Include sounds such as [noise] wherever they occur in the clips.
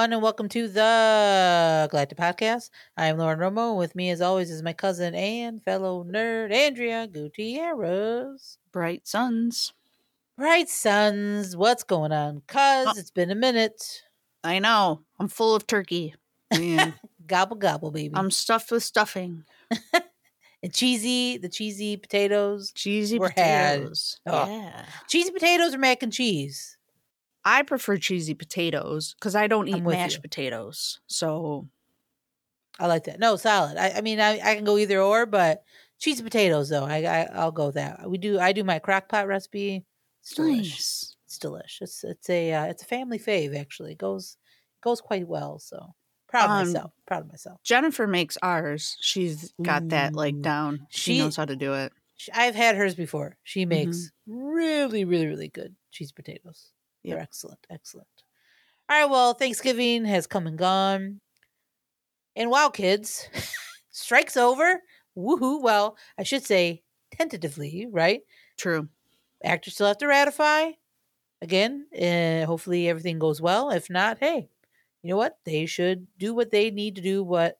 everyone, and welcome to the Galactic Podcast. I am Lauren Romo. With me, as always, is my cousin and fellow nerd, Andrea Gutierrez. Bright suns. Bright suns, what's going on? Cuz Oh. it's been a minute. I know. I'm full of turkey. [laughs] Gobble gobble, baby. I'm stuffed with stuffing. [laughs] and cheesy, the cheesy potatoes. Cheesy potatoes. Oh. Yeah. Cheesy potatoes or mac and cheese? I prefer cheesy potatoes because I don't eat mashed you. potatoes. So I like that. No, salad. I, I mean, I, I can go either or, but cheesy potatoes though, I, I I'll go that. We do. I do my crock pot recipe. It's nice. It's delish. It's it's a uh, it's a family fave actually. It goes goes quite well. So proud of Um, myself. Proud of myself. Jennifer makes ours. She's got that like down. She, She- knows how to do it. I've had hers before. She Mm-hmm. makes really really really good cheese potatoes. Yep. excellent. Excellent. All right. Well, Thanksgiving has come and gone, and wow, kids, [laughs] strikes over. Woohoo! Well, I should say tentatively, right? True. actors still have to ratify again uh, hopefully everything goes well if not hey you know what they should do what they need to do what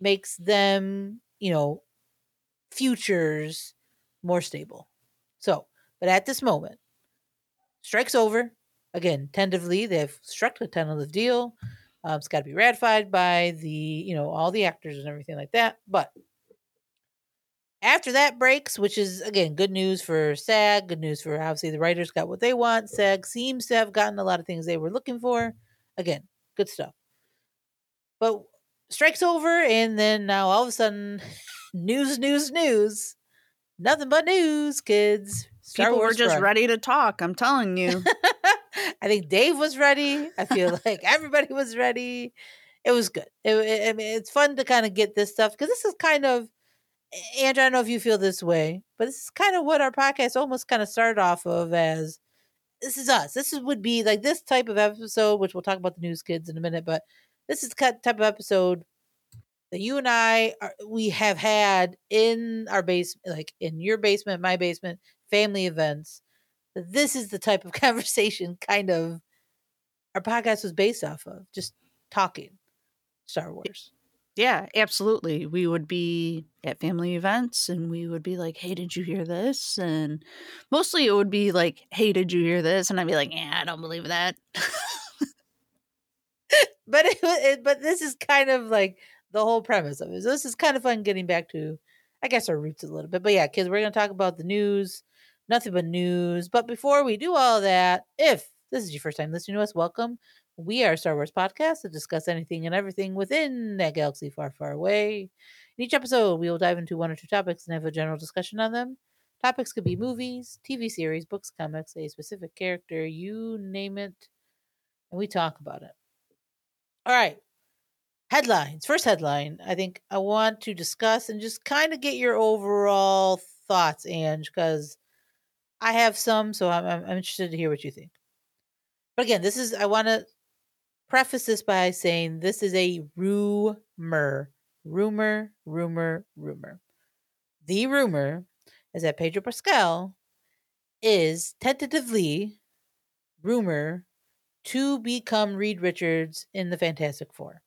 makes them you know futures more stable so but at this moment strikes over again tentatively they've struck a tentative deal um, it's got to be ratified by the you know all the actors and everything like that but after that breaks, which is again good news for SAG, good news for obviously the writers got what they want. SAG seems to have gotten a lot of things they were looking for. Again, good stuff. But strikes over, and then now all of a sudden, [laughs] news, news, news. Nothing but news, kids. Star People were just front. ready to talk. I'm telling you. [laughs] I think Dave was ready. I feel like everybody was ready. It was good. It, it- I mean, it's fun to kind of get this stuff because this is kind of, Andrea. I don't know if you feel this way, but this is kind of what our podcast almost kind of started off of as. This is us. This is, would be like this type of episode, which we'll talk about the news kids in a minute. But this is the type of episode that you and I are, we have had in our base, like in your basement, my basement, family events. This is the type of [laughs] conversation kind of our podcast was based off of, just talking Star Wars. Yeah, absolutely. We would be at family events and we would be like, hey, did you hear this? And mostly it would be like, hey, did you hear this? And I'd be like, yeah, I don't believe that. [laughs] But it, it, but this is kind of like the whole premise of it. So this is kind of fun getting back to, I guess, our roots a little bit. But yeah, kids, we're gonna talk about the news, nothing but news. But before we do all that, if this is your first time listening to us, welcome. We are Star Wars podcast to discuss anything and everything within that galaxy far, far away. In each episode, we will dive into one or two topics and have a general discussion on them. Topics could be movies, TV series, books, comics, a specific character, you name it, and we talk about it. All right. Headlines. First headline, I think I want to discuss and just kind of get your overall thoughts, Ange, because I have some, so I'm, I'm interested to hear what you think. But again, this is, I want to preface this by saying this is a rumor. Rumor, rumor, rumor. The rumor is that Pedro Pascal is tentatively rumor to become Reed Richards in the Fantastic Four.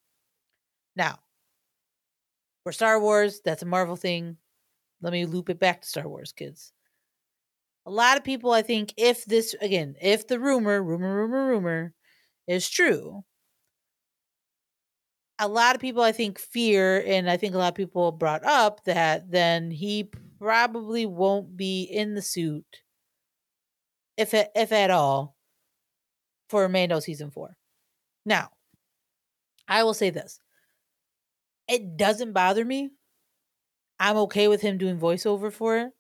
Now, for Star Wars, that's a Marvel thing. Let me loop it back to Star Wars, kids. A lot of people, I think, if this, again, if the rumor, rumor, rumor, rumor is true, a lot of people, I think, fear, and I think a lot of people brought up that then he probably won't be in the suit, if, if at all, for Mando season four. Now, I will say this. It doesn't bother me. I'm okay with him doing voiceover for it.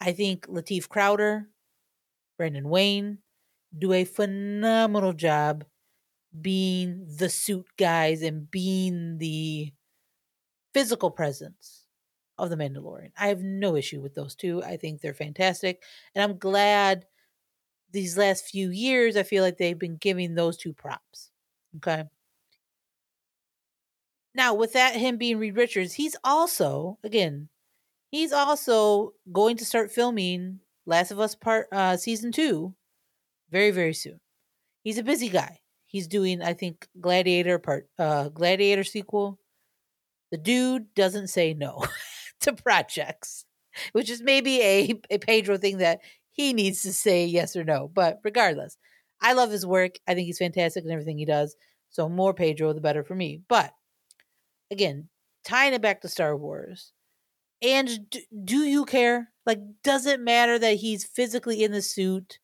I think Lateef Crowder, Brandon Wayne do a phenomenal job being the suit guys and being the physical presence of the Mandalorian. I have no issue with those two. I think they're fantastic. And I'm glad these last few years, I feel like they've been giving those two props. Okay. Now, with that, him being Reed Richards, he's also, again, he's also going to start filming Last of Us Part uh, Season 2 very, very soon. He's a busy guy. He's doing, I think, Gladiator part, uh, Gladiator sequel. The dude doesn't say no [laughs] to projects, which is maybe a, a Pedro thing that he needs to say yes or no. But regardless, I love his work. I think he's fantastic in everything he does. So more Pedro, the better for me. But again, tying it back to Star Wars. And do, do you care? Like, does it matter that he's physically in the suit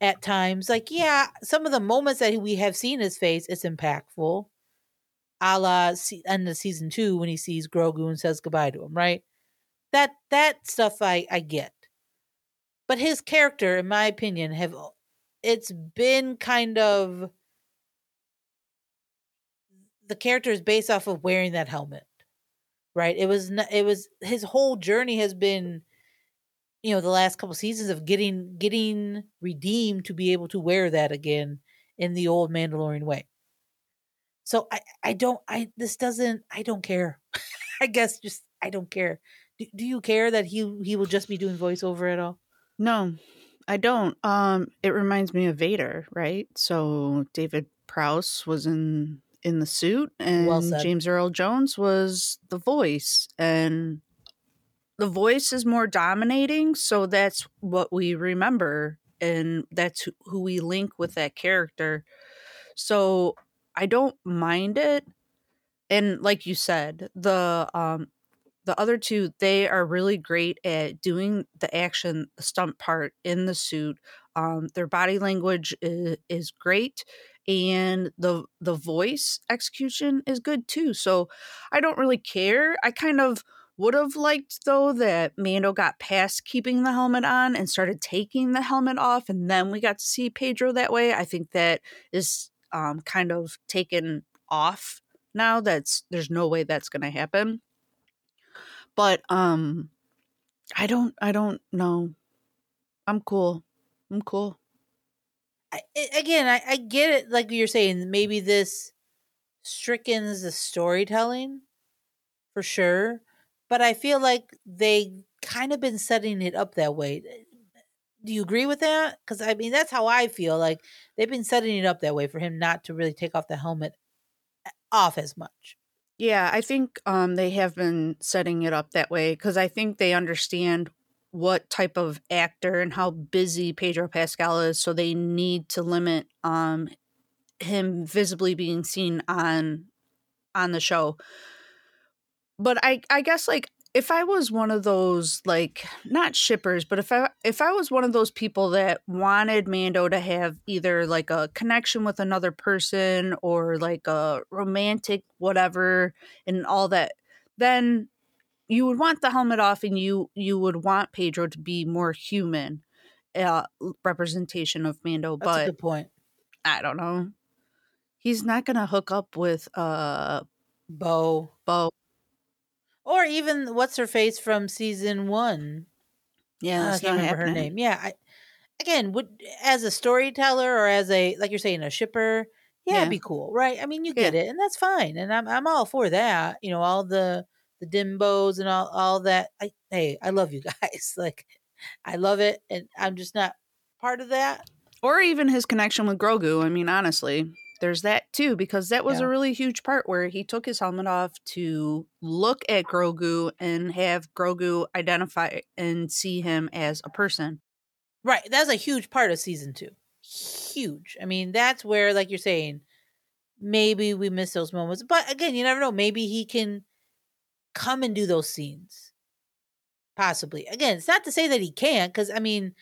at times? Like, yeah, some of the moments that we have seen his face, it's impactful. A la end of season two when he sees Grogu and says goodbye to him, right? That that stuff I I get. But his character, in my opinion, have it's been kind of the character is based off of wearing that helmet right? It was it was his whole journey has been you know the last couple seasons of getting getting redeemed to be able to wear that again in the old mandalorian way. So i i don't i this doesn't i don't care. [laughs] I guess just i don't care. Do, do you care that he he will just be doing voiceover at all? No I don't. Um, it reminds me of Vader, right? So David Prowse was in in the suit, and well James Earl Jones was the voice, and the voice is more dominating. So that's what we remember, and that's who we link with that character. So I don't mind it, and like you said, the um the other two they are really great at doing the action the stunt part in the suit um, their body language is, is great and the the voice execution is good too so i don't really care i kind of would have liked though that mando got past keeping the helmet on and started taking the helmet off and then we got to see pedro that way i think that is um, kind of taken off now that's there's no way that's going to happen but um I don't I don't know. I'm cool. I'm cool. I, again, I, I get it. Like you're saying, maybe this strickens the storytelling for sure, but I feel like they kind of been setting it up that way. Do you agree with that? Because I mean, that's how I feel. Like they've been setting it up that way for him not to really take off the helmet eh, off as much. Yeah, I think um, they have been setting it up that way because I think they understand what type of actor and how busy Pedro Pascal is, so they need to limit um, him visibly being seen on on the show. But I I guess like if I was one of those like not shippers, but if I if I was one of those people that wanted Mando to have either like a connection with another person or like a romantic whatever and all that, then you would want the helmet off and you you would want Pedro to be more human uh, representation of Mando. That's but a good point. I don't know. He's not gonna hook up with uh Bo. Bo or even what's her face from season one. Yeah, I can't remember happening. her name. Yeah, I, again, would as a storyteller or as a like you're saying a shipper, yeah, yeah. it'd be cool, right? I mean, you get yeah. it, and that's fine, and I'm I'm all for that. You know, all the the dimbos and all all that. I hey, I love you guys. [laughs] like, I love it, and I'm just not part of that. Or even his connection with Grogu. I mean, honestly, there's that too because that was yeah. a really huge part where he took his helmet off to look at Grogu and have Grogu identify and see him as a person. Right, that's a huge part of season 2. Huge. I mean, that's where like you're saying maybe we miss those moments. But again, you never know, maybe he can come and do those scenes. Possibly. Again, it's not to say that he can't cuz I mean,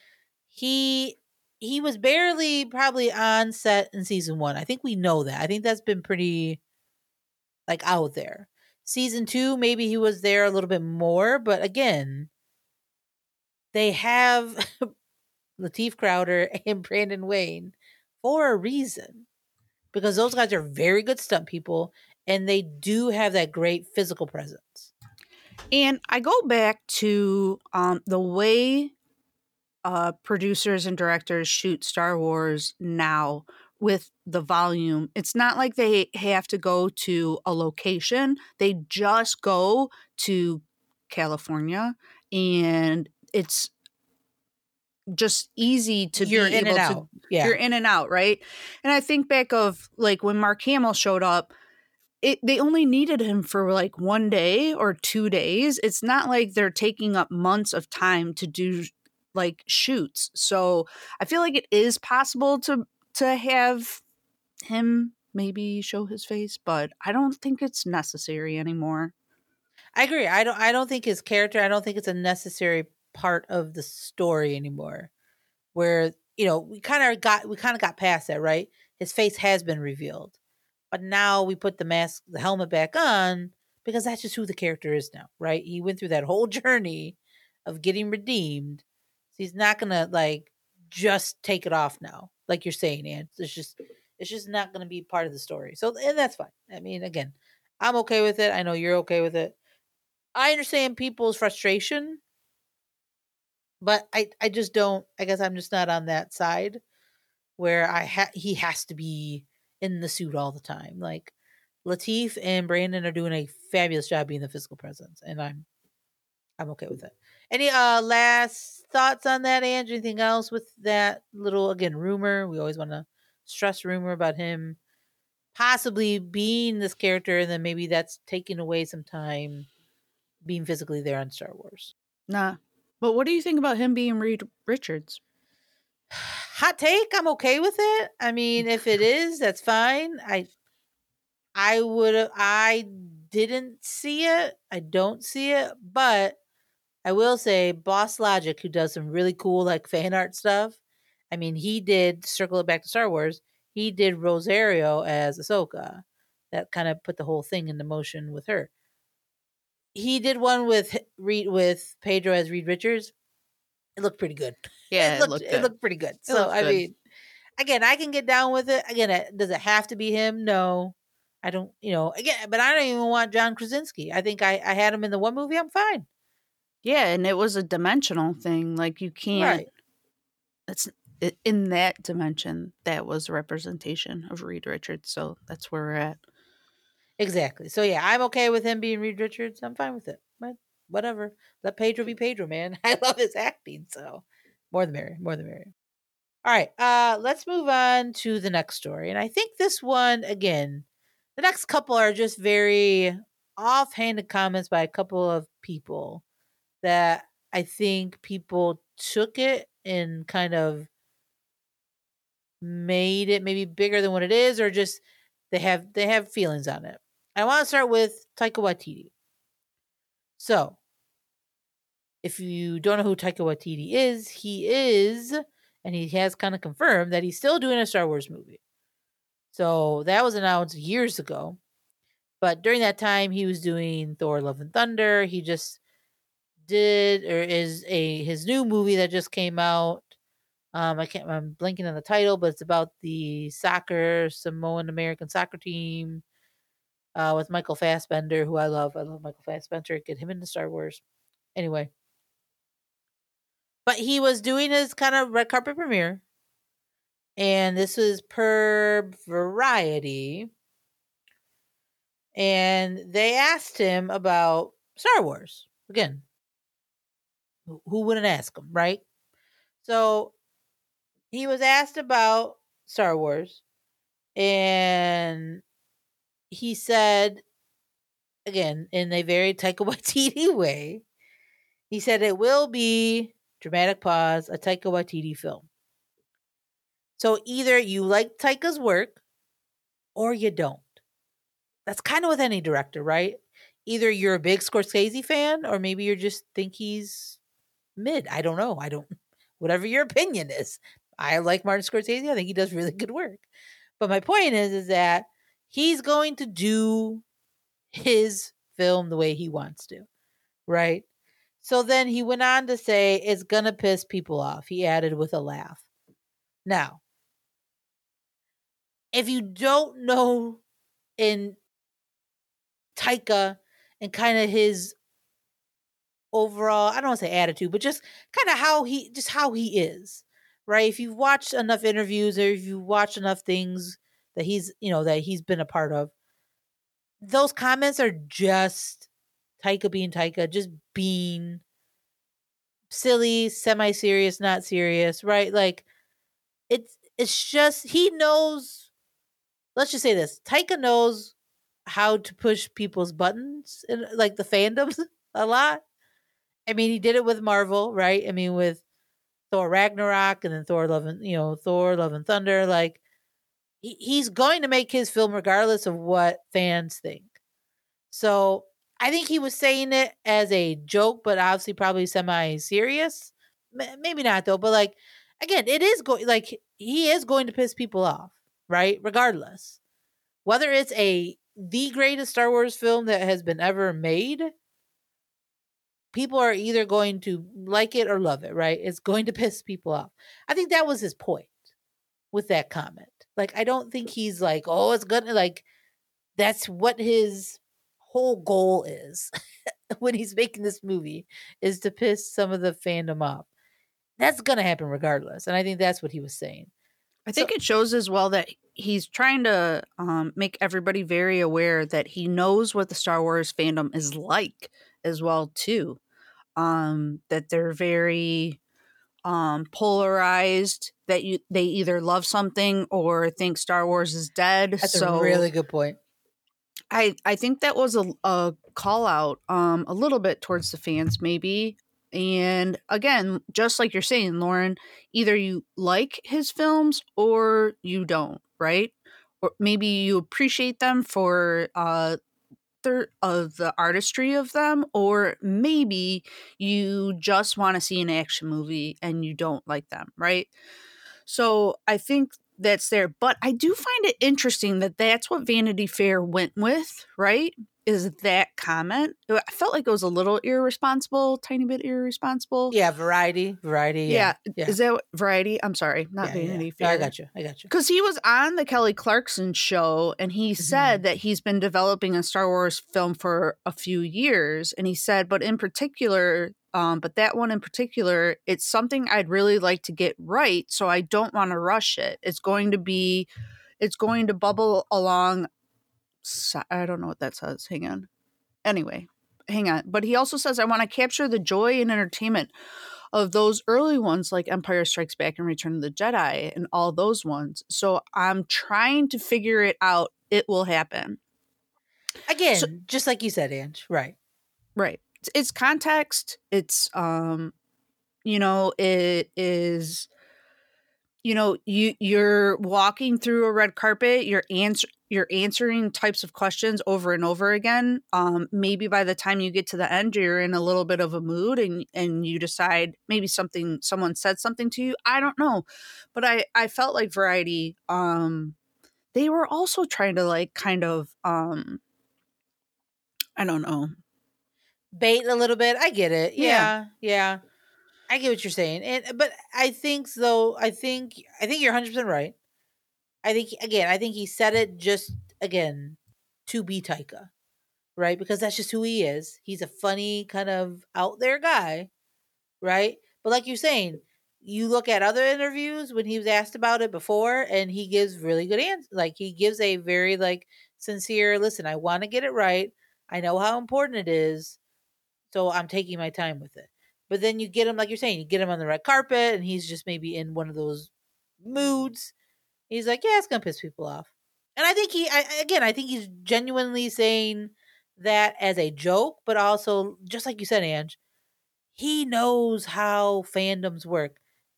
he he was barely probably on set in season one. I think we know that. I think that's been pretty like out there. Season two, maybe he was there a little bit more, but again, they have [laughs] Lateef Crowder [laughs] and Brandon Wayne for a reason. Because those guys are very good stunt people and they do have that great physical presence. And I go back to um, the way uh, producers and directors shoot Star Wars now with the volume. It's not like they have to go to a location, they just go to California and it's just easy to you're be able to yeah. you're in and out, right? And I think back of like when Mark Hamill showed up, it they only needed him for like one day or two days. It's not like they're taking up months of time to do like shoots. So I feel like it is possible to to have him maybe show his face, but I don't think it's necessary anymore. I agree. I don't I don't think his character, I don't think it's a necessary part of the story anymore. Where, you know, we kind of got we kind of got past that, right? His face has been revealed. But now we put the mask, the helmet back on because that's just who the character is now, right? He went through that whole [laughs] journey of getting redeemed. So he's not going to like just take it off now, like you're saying, and it's just it's just not going to be part of the story. So and that's fine. I mean, again, I'm okay with it. I know you're okay with it. I understand people's frustration, but I I just don't. I guess I'm just not on that side where I ha- he has to be in the suit all the time. Like Lateef and Brandon are doing a fabulous job being the physical presence, and I'm I'm okay with it. Any uh last thoughts on that, Andrea? Anything else with that little again rumor? We always want to stress rumor about him possibly being this character, and then maybe that's taking away some time being physically there on Star Wars. Nah. But what do you think about him being Reed Richards? Hot take, I'm okay with it. I mean, if it is, that's fine. I I would uh, I didn't see it. I don't see it, but I will say Boss Logic, who does some really cool like fan art stuff. I mean, he did circle it back to Star Wars. He did Rosario as Ahsoka. That kind of put the whole thing into motion with her he did one with Reed with Pedro as Reed Richards. It looked pretty good. Yeah, it, looked, it, it looked pretty good. It so I good. mean, again, I can get down with it. Again, does it have to be him? No, I don't. You know, again, but I don't even want John Krasinski. I think I I had him in the one movie. I'm fine. Yeah, and it was a dimensional thing. Like you can't. Right. It's in that dimension that was a representation of Reed Richards. So that's where we're at. Exactly. So yeah, I'm okay with him being Reed Richards. I'm fine with it. But whatever. Let Pedro be Pedro, man. [laughs] I love his acting, so more the merrier. More the merrier. All right. Uh let's move on to the next story. And I think this one again, the next couple are just very offhanded comments by a couple of people that I think people took it and kind of made it maybe bigger than what it is or just they have they have feelings on it. I want to start with Taika Waititi. So, if you don't know who Taika Waititi is, he is, and he has kind of confirmed that he's still doing a Star Wars movie. So that was announced years ago. But during that time, he was doing Thor: Love and Thunder. He just did or is a his new movie that just came out. Um, I can't. I'm blanking on the title, but it's about the soccer Samoan American soccer team uh, with Michael Fassbender, who I love. I love Michael Fassbender. Get him into Star Wars. Anyway. But he was doing his kind of red carpet premiere. And this was per Variety. And they asked him about Star Wars. Again, who wouldn't ask him, right? So he was asked about Star Wars. And he said, again, in a very Taika Waititi [laughs] way, he said it will be dramatic pause, a Taika Waititi film. So either you like Taika's work or you don't. That's kind of with any director, right? Either you're a big Scorsese fan or maybe you just think he's mid. I don't know. I don't [laughs] whatever your opinion is. I like Martin Scorsese. I think he does really [laughs] good work. But my point is is that he's going to do his film the way he wants to, right? So then he went on to say it's going to piss people off. He added with a laugh. Now, if you don't know in Taika and kind of his overall, I don't want to say attitude, but just kind of how he just how he is, right? If you've watched enough interviews or if you watch enough things that he's you know that he's been a part of those comments are just Taika being Taika, just being silly, semi serious, not serious, right? Like it's it's just he knows let's just say this. Taika knows how to push people's buttons and like the fandoms [laughs] a lot. I mean, he did it with Marvel, right? I mean, with Thor Ragnarok and then Thor Love and you know, Thor Love and Thunder, like he, he's going to make his film regardless of what fans think. So I think he was saying it as a joke, but obviously probably semi serious. Maybe not though, but like again, it is going like he is going to piss people off, right? Regardless. Whether it's a the greatest Star Wars film that has been ever made, people are either going to like it or love it, right? It's going to [laughs] piss people off. I think that was his point with that comment. Like I don't think he's like, "Oh, it's gonna Like that's what his whole goal is [laughs] when he's making this movie is to piss some of the fandom off. That's going to happen regardless. And I think that's what he was saying. I think so, it shows as well that he's trying to um, make everybody very aware that he knows what the Star Wars fandom is like as well too. Um, that they're very um, polarized. That you they either love something or think Star Wars is dead. That's so, a really good point. I I think that was a, a call out um a little bit towards the fans maybe and again just like you're saying Lauren either you like his films or you don't right? Or maybe you appreciate them for uh of the artistry of them or maybe you just want to see an action movie and you don't like them right? So I think that's there. But I do find it interesting that that's what Vanity Fair went with, right? Is that comment? I felt like it was a little irresponsible, tiny bit irresponsible. Yeah, variety, variety. Yeah, yeah. yeah. is that variety? I'm sorry, not yeah, Vanity Fair. No, I got you. I got you. Because he was on the Kelly Clarkson show, and he mm-hmm. said that he's been developing a Star Wars film for a few years, and he said, but in particular, um, but that one in particular, it's something I'd really like to get right. So I don't want to rush it. It's going to be, it's going to bubble along. I don't know what that says. Hang on. Anyway, hang on. But he also says, I want to capture the joy and entertainment of those early ones like Empire Strikes Back and Return of the Jedi and all those ones. So I'm trying to figure it out. It will happen. Again, so, just like you said, Ange. Right. Right it's context it's um you know it is you know you you're walking through a red carpet you're answer you're answering types of questions over and over again um maybe by the time you get to the end you're in a little bit of a mood and and you decide maybe something someone said something to you i don't know but i i felt like variety um they were also trying to like kind of um i don't know bait a little bit. I get it. Yeah, yeah. yeah. I get what you're saying. And uh, but I think though, I think I think you're 100% right. I think again, I think he said it just again to be Taika. Right? Because that's just who he is. He's a funny kind of out there guy, right? But like you're saying, you look at other interviews when he was asked about it before and he gives really good answers. Like he gives a very like sincere, listen, I want to get it right. I know how important it is so I'm taking my time with it. But then you get him, like you're saying, you get him on the red carpet, and he's just maybe in one of those moods. He's like, yeah, it's gonna piss people off. And I think he, I, again, I think he's genuinely saying that as a joke, but also just like you said, Ange, he knows how fandoms work,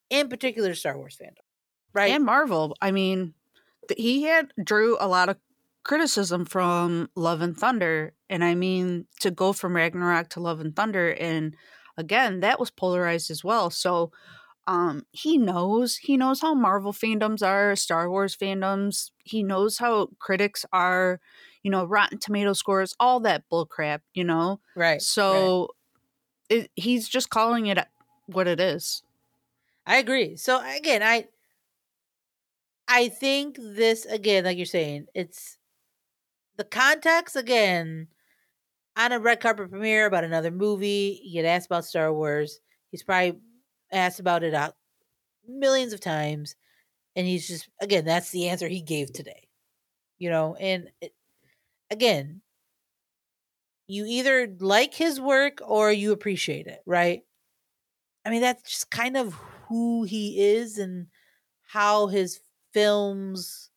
in particular Star Wars fandom, right? And Marvel. I mean, he had drew a lot of criticism from Love and Thunder. And I mean, to go from Ragnarok to Love and Thunder, and again, that was polarized as well. So um, he knows he knows how Marvel fandoms are, Star Wars fandoms. He knows how critics are, you know, Rotten Tomato scores, all that bullcrap, you know. Right. So right. It, he's just calling it what it is. I agree. So again, I I think this again, like you're saying, it's the context again on a red carpet premiere about another movie. You get asked about Star Wars. He's probably asked about it out millions of times, and he's just again that's the answer he gave today. You know, and it, again, you either like his work or you appreciate it, right? I mean, that's just kind of who he is and how his films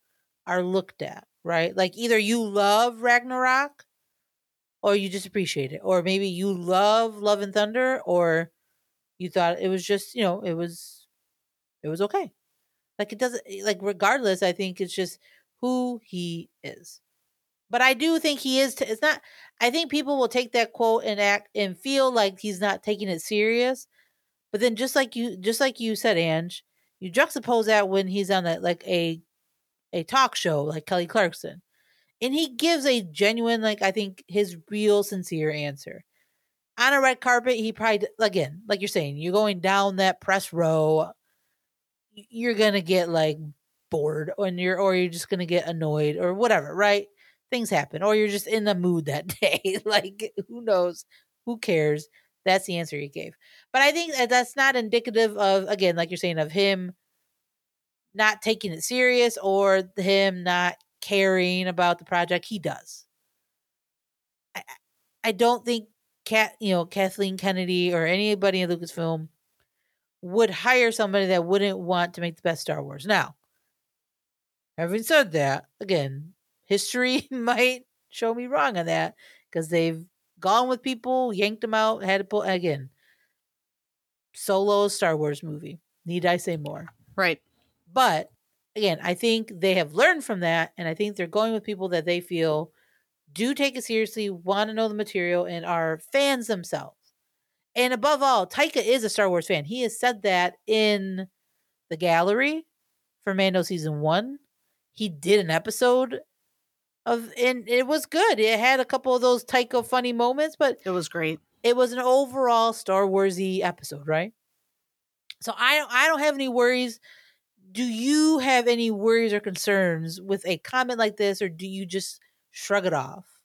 are looked at, right? Like either you love Ragnarok or you just appreciate it, or maybe you love Love and Thunder, or you thought it was just, you know, it was, it was okay. Like it doesn't, eh, like regardless, I think it's just who he is. But I do think he is. T- it's not. I think people will take that quote and act and feel like he's not taking it serious. But then, just like you, just like you said, Ange, you juxtapose that when he's on that like a a talk show like Kelly Clarkson, and he gives a genuine, like I think his real sincere answer. On a red carpet, he probably again, like you're saying, you're going down that press row. You're gonna get like bored, and you're or you're just gonna get annoyed or whatever, right? things happen or you're just in the mood that [laughs] day like who knows who cares that's the answer he gave but i think that that's not indicative of again like you're saying of him not taking it serious or him not caring about the project he does i, I don't think cat you know kathleen kennedy or anybody in lucasfilm would hire somebody that wouldn't want to make the best star wars now having said that again history [laughs] might show me wrong on that because they've gone with people, yanked them out, had to pull again. Solo Star Wars movie. Need I say more? Right. But again, I think they have learned from that, and I think they're going with people that they feel do take it seriously, want to know the material, and are fans themselves. And above all, Taika is a Star Wars fan. He has said that in the gallery for Mando season one. He did an episode of and it was good. It had a couple of those Taika funny moments, but it was great. It was an overall Star Warsy episode, right? So I don't I don't have any worries. Do you have any worries or concerns with a comment like this, or do you just shrug it off?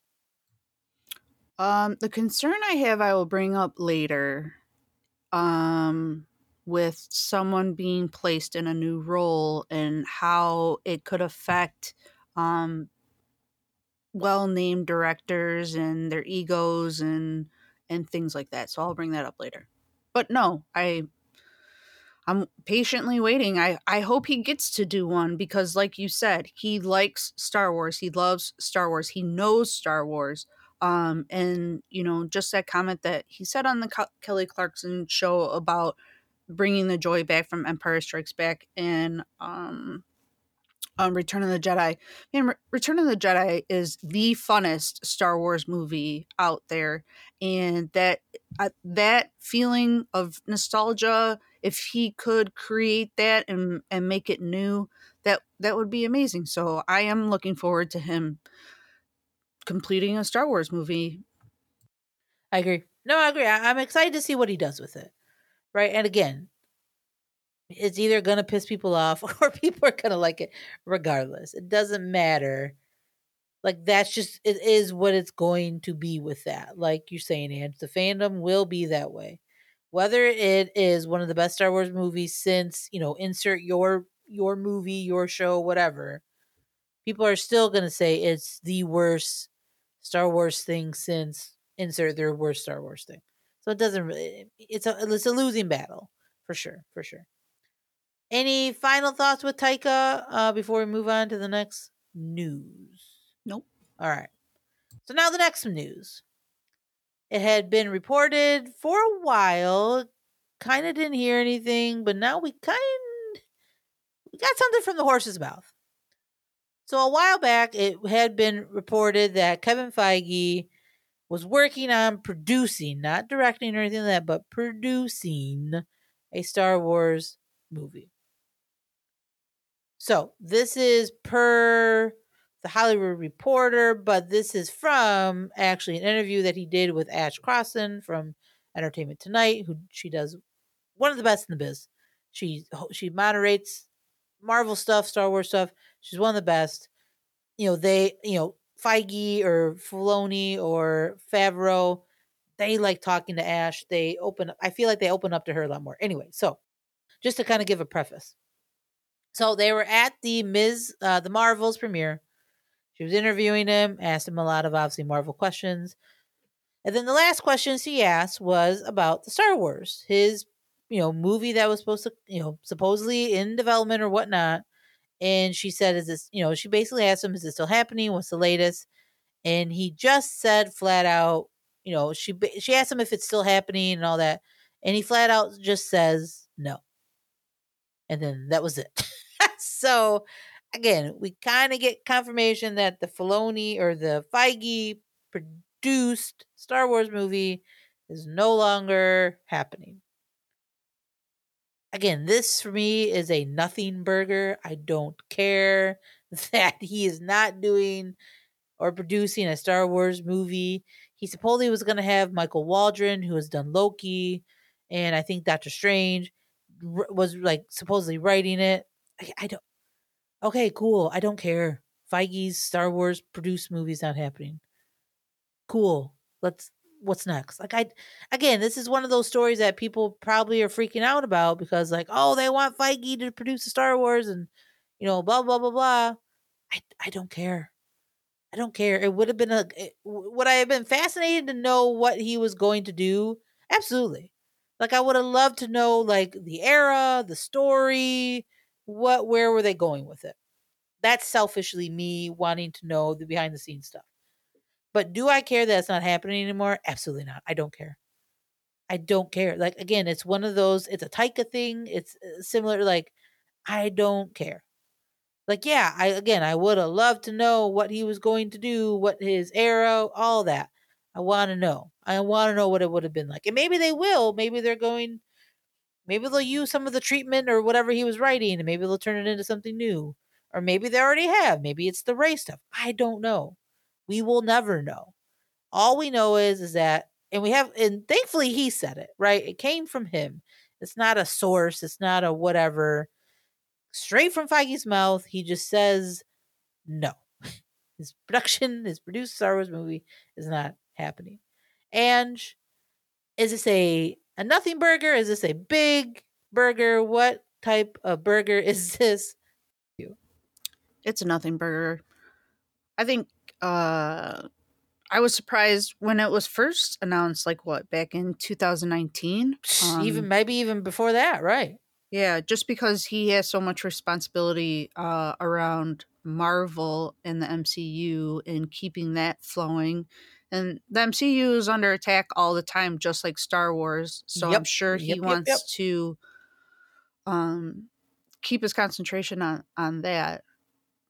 Um, the concern I have, I will bring up later. Um, with someone being placed in a new role and how it could affect um well named directors and their egos and and things like that. So I'll bring that up later. But no, I I'm patiently waiting. I I hope he gets to do one because like you said, he likes Star Wars. He loves Star Wars. He knows Star Wars. Um and you know, just that comment that he said on the Kelly Clarkson show about bringing the joy back from Empire Strikes Back and um um, Return of the Jedi. Man, Re- Return of the Jedi is the funnest Star Wars movie out there, and that uh, that feeling of nostalgia, if he could create that and and make it new, that that would be amazing. So I am looking forward to him completing a Star Wars movie. I agree. No, I agree. I, I'm excited to see what he does with it. Right, and again, it's either gonna piss people off [laughs] or people are gonna like it regardless. It doesn't matter. Like that's just it is what it's going to be with that. Like you're saying, and the fandom will be that way. Whether it is one of the best Star Wars movies since, you know, insert your your movie, your show, whatever, people are still gonna say it's the worst Star Wars thing since insert their worst Star Wars thing. So it doesn't really it's a it's a losing battle for sure, for sure. Any final thoughts with Taika uh, before we move on to the next news? Nope. All right. So now the next news. It had been reported for a while. Kind of didn't hear anything, but now we kind we got something from the horse's mouth. So a while back, it had been reported that Kevin Feige was working on producing, not directing or anything like that, but producing a Star Wars movie. So this is per the Hollywood Reporter, but this is from actually an interview that he did with Ash Crossan from Entertainment Tonight, who she does one of the best in the biz. She she moderates Marvel stuff, Star Wars stuff. She's one of the best. You know, they you know Feige or Filoni or Favreau, they like talking to Ash. They open up. I feel like they open up to her a lot more. Anyway, so just to kind of give a preface. So they were at the Ms. Uh, the Marvels premiere. She was interviewing him, asked him a lot of obviously Marvel questions. And then the last questions he asked was about the Star Wars, his you know, movie that was supposed to, you know, supposedly in development or whatnot. And she said, Is this, you know, she basically asked him, Is this still happening? What's the latest? And he just said flat out, you know, she she asked him if it's still happening and all that. And he flat out just says no. And then that was it. [laughs] so again, we kind of get confirmation that the Filoni or the Feige produced Star Wars movie is no longer happening. Again, this for me is a nothing burger. I don't care [laughs] that he is not doing or producing a Star Wars movie. He supposedly was going to have Michael Waldron, who has done Loki, and I think Doctor Strange was like supposedly writing it. I, I don't. Okay, cool. I don't care. Feige's Star Wars produced movies not happening. Cool. Let's what's next? Like I again, this is one of those stories that people probably are freaking out about because like, oh, they want Feige to produce a Star Wars and you know, blah blah blah blah. I I don't care. I don't care. It would have been a it, would I have been fascinated to know what he was going to do? Absolutely. Like I would have loved to know like the era, the story, what where were they going with it? That's selfishly me wanting to know the behind the scenes stuff. But do I care that it's not happening anymore? Absolutely not. I don't care. I don't care. Like again, it's one of those. It's a Taika thing. It's uh, similar. Like I don't care. Like yeah, I again, I would have loved to know what he was going to do, what his arrow, all that. I want to know. I want to know what it would have been like. And maybe they will. Maybe they're going. Maybe they'll use some of the treatment or whatever he was writing, and maybe they'll turn it into something new. Or maybe they already have. Maybe it's the Ray stuff. I don't know. We will never know. All we know is is that and we have and thankfully he said it, right? It came from him. It's not a source, it's not a whatever. Straight from Feige's mouth, he just says no. [laughs] His production, his produced Star Wars movie is not happening. And is this a a nothing burger? Is this a big burger? What type of burger [laughs] is this? It's a nothing burger. I think uh I was surprised when it was first announced, like what, back in 2019? Um, even maybe even before that, right? Yeah, just because he has so much responsibility uh, around Marvel and the MCU and keeping that flowing. And the MCU is under attack all the time, just like Star Wars. So yep. I'm sure he yep, wants yep, to um, keep his concentration on on that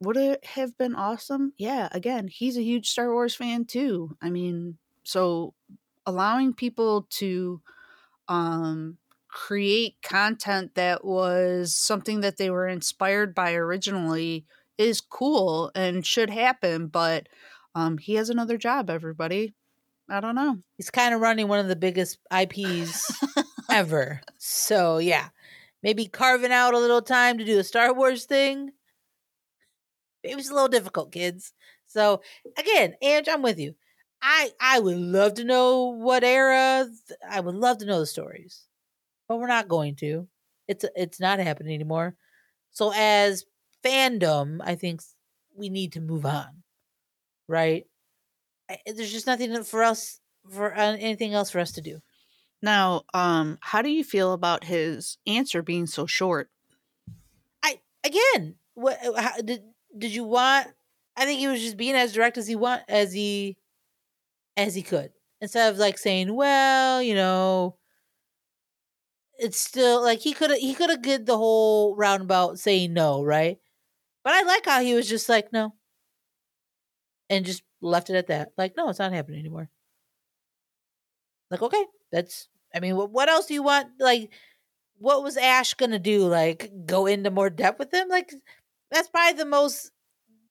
would it have been awesome? Yeah, again, he's a huge Star Wars fan too. I mean, so allowing people to um create content that was something that they were inspired by originally is cool and should happen, but um he has another job everybody. I don't know. He's kind of running one of the biggest IPs ever. [laughs] So, yeah. Maybe carving out a little time to do a Star Wars thing it was a little difficult, kids. So again, Ange, I'm with you. I I would love to know what era. I would love to know the stories, but we're not going to. It's it's not happening anymore. So as fandom, I think we need to move on. Right? There's just nothing for us for uh, anything else for us to do. Now, um, how do you feel about his answer being so short? I again, what how, did did you want? I think he was just being as direct as he want as he as he could instead of like saying, "Well, you know." It's still like he could have he could have did the whole roundabout saying no, right? But I like how he was just like no, and just left it at that. Like, no, it's not happening anymore. Like, okay, that's. I mean, what, what else do you want? Like, what was Ash gonna do? Like, go into more depth with him? Like, that's probably the most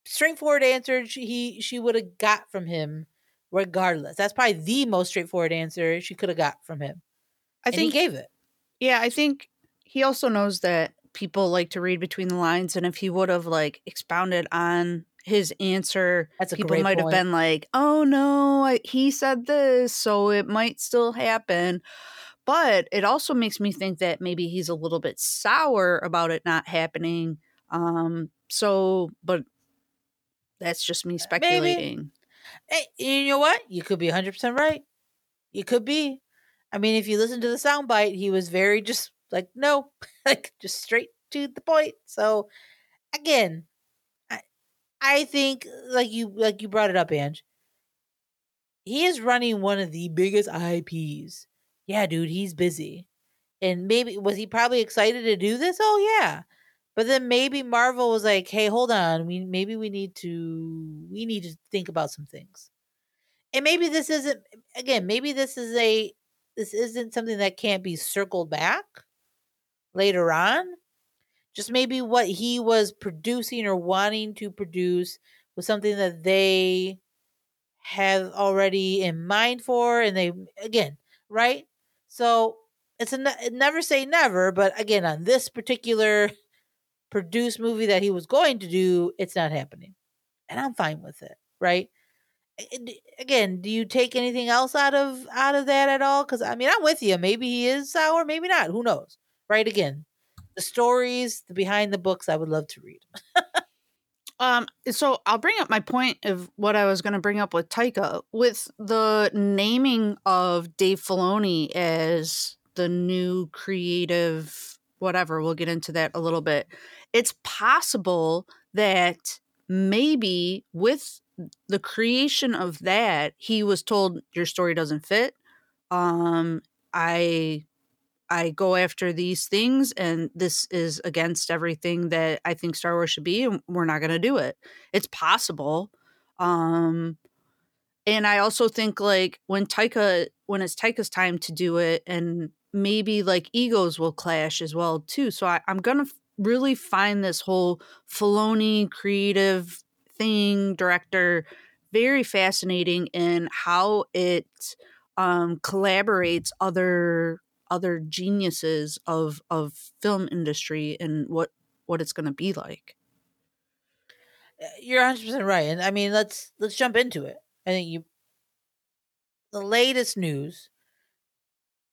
straightforward answer he she would have got from him regardless. That's probably the most straightforward answer she could have got from him. I and think he gave it. Yeah, I think he also knows that people like to read between the lines and if he would have like expounded on his answer That's people might have been like oh no I, he said this so it might still happen but it also makes me think that maybe he's a little bit sour about it not happening um, so, but that's just me speculating. Maybe. Hey, you know what? You could be 100% right. You could be. I mean, if you listen to the soundbite, he was very just like no, [laughs] like just straight to the point. So again, I think like you like you brought it up, Ange. He is running one of the biggest IPs. Yeah, dude, he's busy. And maybe was he probably excited to do this? Oh yeah. But then maybe Marvel was like, "Hey, hold on. We maybe we need to we need to think about some things." And maybe this isn't again, maybe this is a this isn't something that can't be circled back later on. Just maybe what he was producing or wanting to produce was something that they have already in mind for and they again, right? So it's a never say never, but again, on this particular [laughs] produced movie that he was going to do, it's not happening. And I'm fine with it, right? Again, do you take anything else out of out of that at all? Because I mean, I'm with you. Maybe he is sour, maybe not. Who knows? Right? Again, the stories, the behind the books, I would love to read. um, so I'll bring up my point of what I was going to bring up with Taika with the naming of Dave Filoni as the new creative whatever. We'll get into that a little bit. It's possible that maybe with the creation of that, he was told your story doesn't fit. Um, I I go after these things and this is against everything that I think Star Wars should be and we're not going to do it. It's possible. Um and I also think like when Taika when it's Taika's time to do it and maybe like egos will clash as well too. So I, am gonna really find this whole Filoni creative thing director very fascinating in how it um, collaborates other other geniuses of of film industry and what what it's going to be like. Uh, you're 100 percent right, and I mean let's let's jump into it. I think you the latest news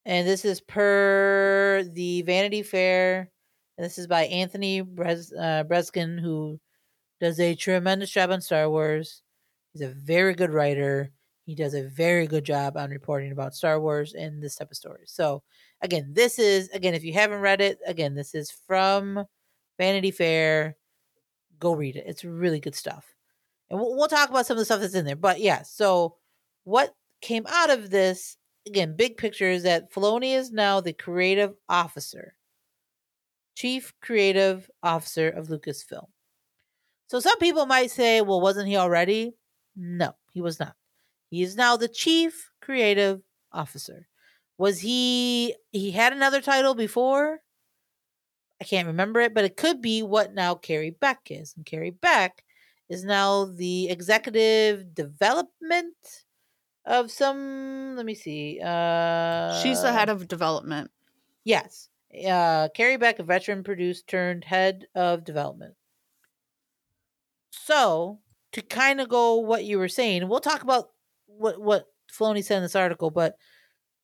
and this is per the Vanity Fair. And this is by Anthony Bres- uh, Breznican, who does a tremendous job on Star Wars. He's a very good writer. He does a very good job on reporting about Star Wars and this type of story. So, again, this is, again, if you haven't read it, again, this is from Vanity Fair. Go read it. It's really good stuff. And we'll, we'll talk about some of the stuff that's in there. But yeah, so what came out of this again, big picture is that Filoni is now the creative officer, chief creative officer of Lucasfilm. So some people might say, well, wasn't he already? No, he was not. He is now the chief creative officer. Was he, he had another title before? I can't remember it, but it could be what now Carrie Beck is. And Carrie Beck is now the executive development of some let me see uh she's the head of development yes uh carrie beck a veteran produced turned head of development so to kind of go what you were saying we'll talk about what what Filoni said in this article but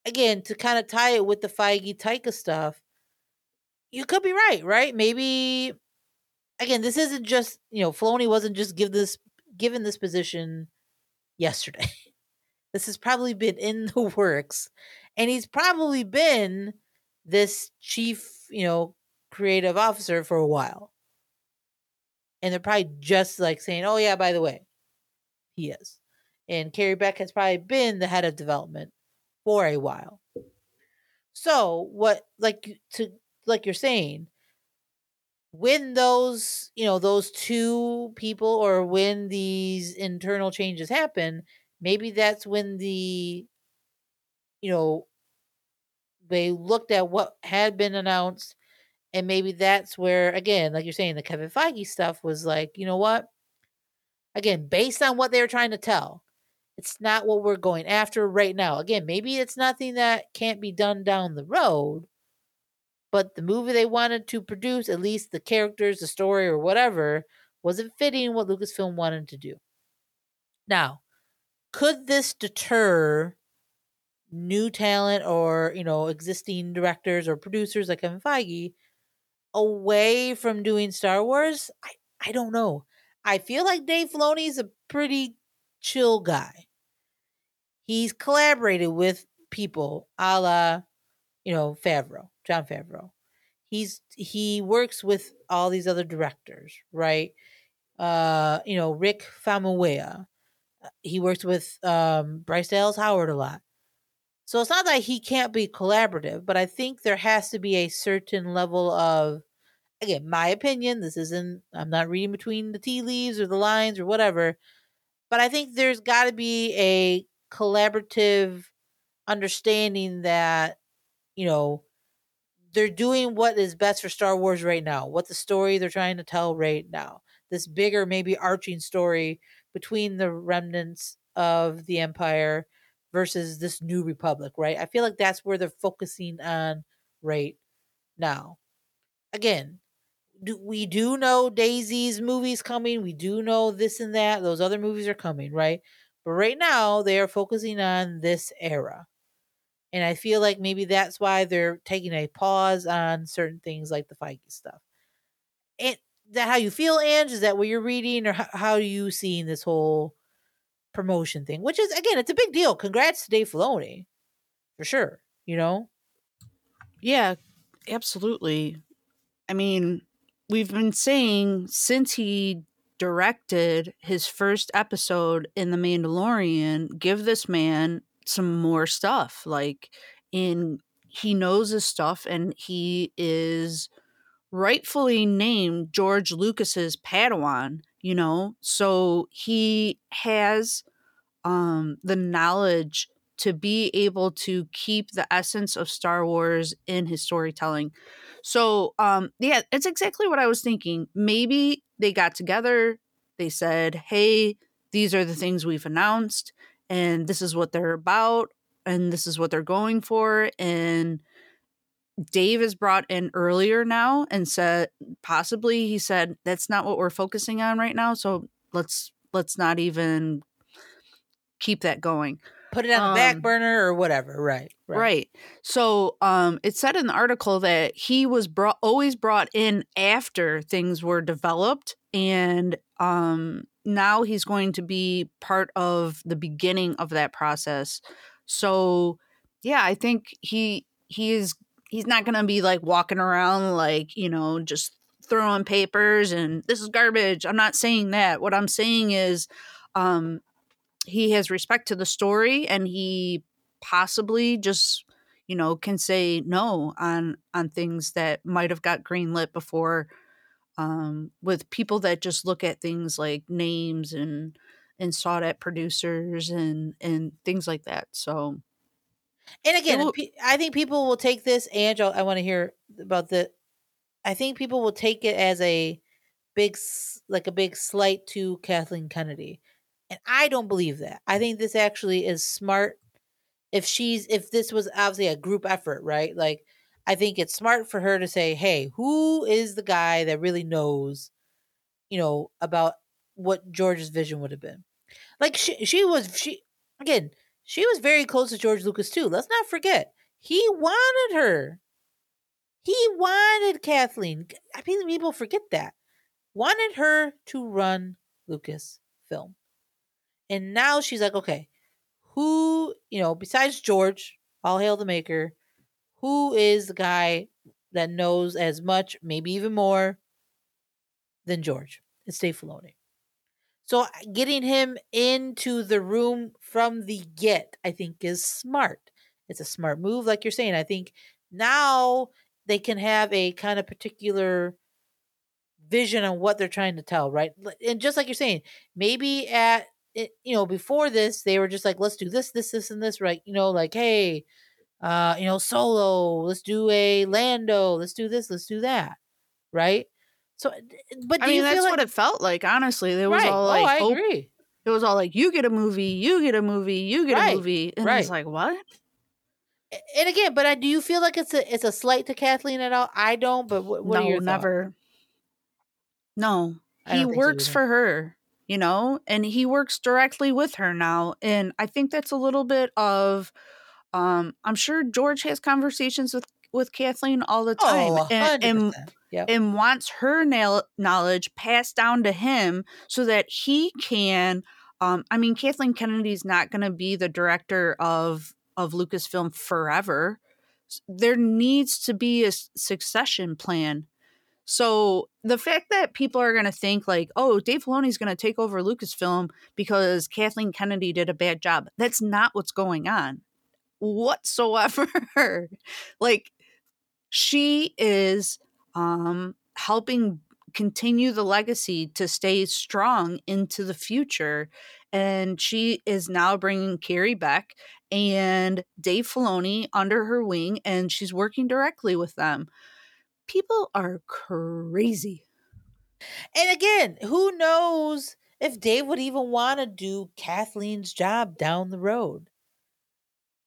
again to kind of tie it with the feige taika stuff you could be right right maybe again this isn't just you know Filoni wasn't just give this given this position yesterday [laughs] This has probably been in the [laughs] works. And he's probably been this chief, you know, creative officer for a while. And they're probably just like saying, oh, yeah, by the way, he is. And Carrie Beck has probably been the head of development for a while. So, what, like, to, like you're saying, when those, you know, those two people or when these internal changes happen, maybe that's when the you know they looked at what had been announced and maybe that's where again like you're saying the kevin feige stuff was like you know what again based on what they were trying to tell it's not what we're going after right now again maybe it's nothing that can't be done down the road but the movie they wanted to produce at least the characters the story or whatever wasn't fitting what lucasfilm wanted to do now could this deter new talent or you know existing directors or producers like Kevin Feige away from doing Star Wars? I I don't know. I feel like Dave Filoni is a pretty chill guy. He's collaborated with people a la, you know, Favreau, Jon Favreau. he's he works with all these other directors, right? Uh, you know, Rick Famuyiwa. He works with um, Bryce Dallas Howard a lot. So it's not that he can't be collaborative, but I think there has to be a certain level of again, my opinion, this isn't I'm not reading between the tea leaves or the lines or whatever, but I think there's got to be a collaborative understanding that you know they're doing what is best for Star Wars right now, what the story they're trying to tell right now. This bigger, maybe arching story between the remnants of the Empire versus this new Republic, right? I feel like that's where they're focusing on right now. Again, do, we do know Daisy's movies coming. We do know this and that. Those other movies are coming, right? But right now, they are focusing on this era. And I feel like maybe that's why they're taking a pause on certain things like the Feige stuff. And that how you feel, Ange? Is that what you're reading, or how, how are you seeing this whole promotion thing? Which is again, it's a big deal. Congrats to Dave Filoni, for sure. You know. Yeah, absolutely. I mean, we've been saying since he directed his first episode in The Mandalorian, give this man some more stuff. Like in he knows his stuff and he is rightfully named George Lucas's Padawan, you know? So he has um the knowledge to be able to keep the essence of Star Wars in his storytelling. So, um yeah, it's exactly what I was thinking. Maybe they got together, they said, "Hey, these are the things we've announced and this is what they're about and this is what they're going for and Dave is brought in earlier now and said possibly he said that's not what we're focusing on right now so let's let's not even keep that going put it on um, the back um, burner or whatever right, right right so um it said in the article that he was brought always brought in after things were developed and um now he's going to be part of the beginning of that process. So, yeah, I think he he is he's not going to be like walking around like, you know, just throwing papers and this is garbage. I'm not saying that. What I'm saying is um he has respect to the story and he possibly just you know can say no on on things that might have got greenlit before um, with people that just look at things like names and and sought at producers and and things like that. So, and again, will, I think people will take this. Angel, I want to hear about the. I think people will take it as a big, like a big slight to Kathleen Kennedy, and I don't believe that. I think this actually is smart. If she's, if this was obviously a group effort, right? Like I think it's smart for her to say, "Hey, who is the guy that really knows, you know, about what George's vision would have been?" Like she she was she again, she was very close to George Lucas too. Let's not forget. He wanted her. He wanted Kathleen. I mean, people forget that. Wanted her to run Lucas film. And now she's like, okay, who, you know, besides George, all hail the maker, who is the guy that knows as much, maybe even more, than George? It's Dave Filoni. So uh, getting him into the room from the get, I think, is smart. It's a smart move, like you're saying. I think now they can have a kind of particular vision on what they're trying to tell, right? And just like you're saying, maybe at you know before this they were just like, let's do this, this, this, and this, right? You know, like hey, uh, you know, solo, let's do a Lando, let's do this, let's do that. Right? So uh, uh, but I mean that's like... what it felt like, honestly. There was right. all oh, like oh, I agree. It was all like, you get a movie, you get a movie, you get right. a movie. And right. it's like, what? And again, but I do you feel like it's a it's a slight to Kathleen at all? I don't, but what, what no, never. No, he works so for her, you know, and he works directly with her now, and I think that's a little bit of um, I'm sure George has conversations with with Kathleen all the time oh, and, and, yep. and, wants her nail knowledge passed down to him so that he can um, I mean Kathleen Kennedy's not going to be the director of of Lucasfilm forever. there needs to be a succession plan. So the fact that people are going to think like, oh, Dave Filoni's going to take over Lucasfilm because Kathleen Kennedy did a bad job. That's not what's going on whatsoever. [laughs] like she is um helping continue the legacy to stay strong into the future. And she is now bringing Carrie Beck and Dave Filoni under her wing, and she's working directly with them. People are crazy. And again, who knows if Dave would even want to do Kathleen's job down the road?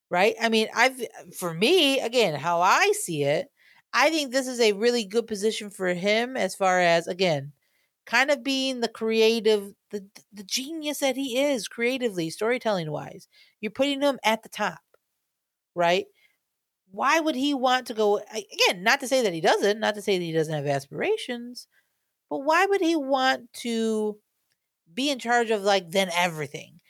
Right? I mean, I've for me, again, how I see it, I think this is a really good position for him as far as again, kind of being the creative the the genius that he is creatively, storytelling wise. You're putting him at the top. Right? Why would he want to go again, not to say that he doesn't, not to say that he doesn't have aspirations, but why would he want to be in charge of like then everything?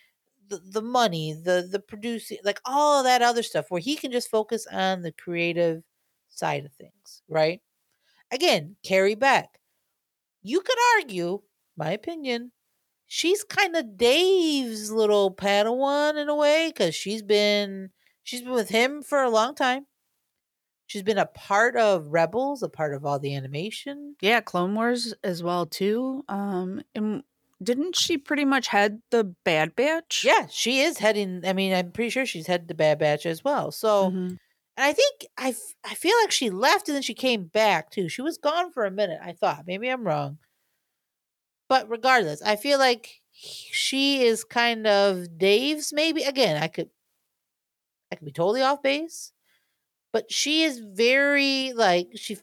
The, the money, the the producing, like all that other stuff where he can just focus on the creative side of things, right? Again, Carrie Beck. You could argue, my opinion, she's kind of Dave's little Padawan in a way because she's been she's been with him for a long time. She's been a part of Rebels, a part of all the animation. Yeah, Clone Wars as well too. Um, and didn't she pretty much head the Bad Batch? Yeah, she is heading. I mean, I'm pretty sure she's headed the Bad Batch as well. So mm-hmm. And I think I, I feel like she left and then she came back too. She was gone for a minute, I thought. Maybe I'm wrong. But regardless, I feel like she is kind of Dave's maybe. Again, I could I could be totally off base. But she is very like she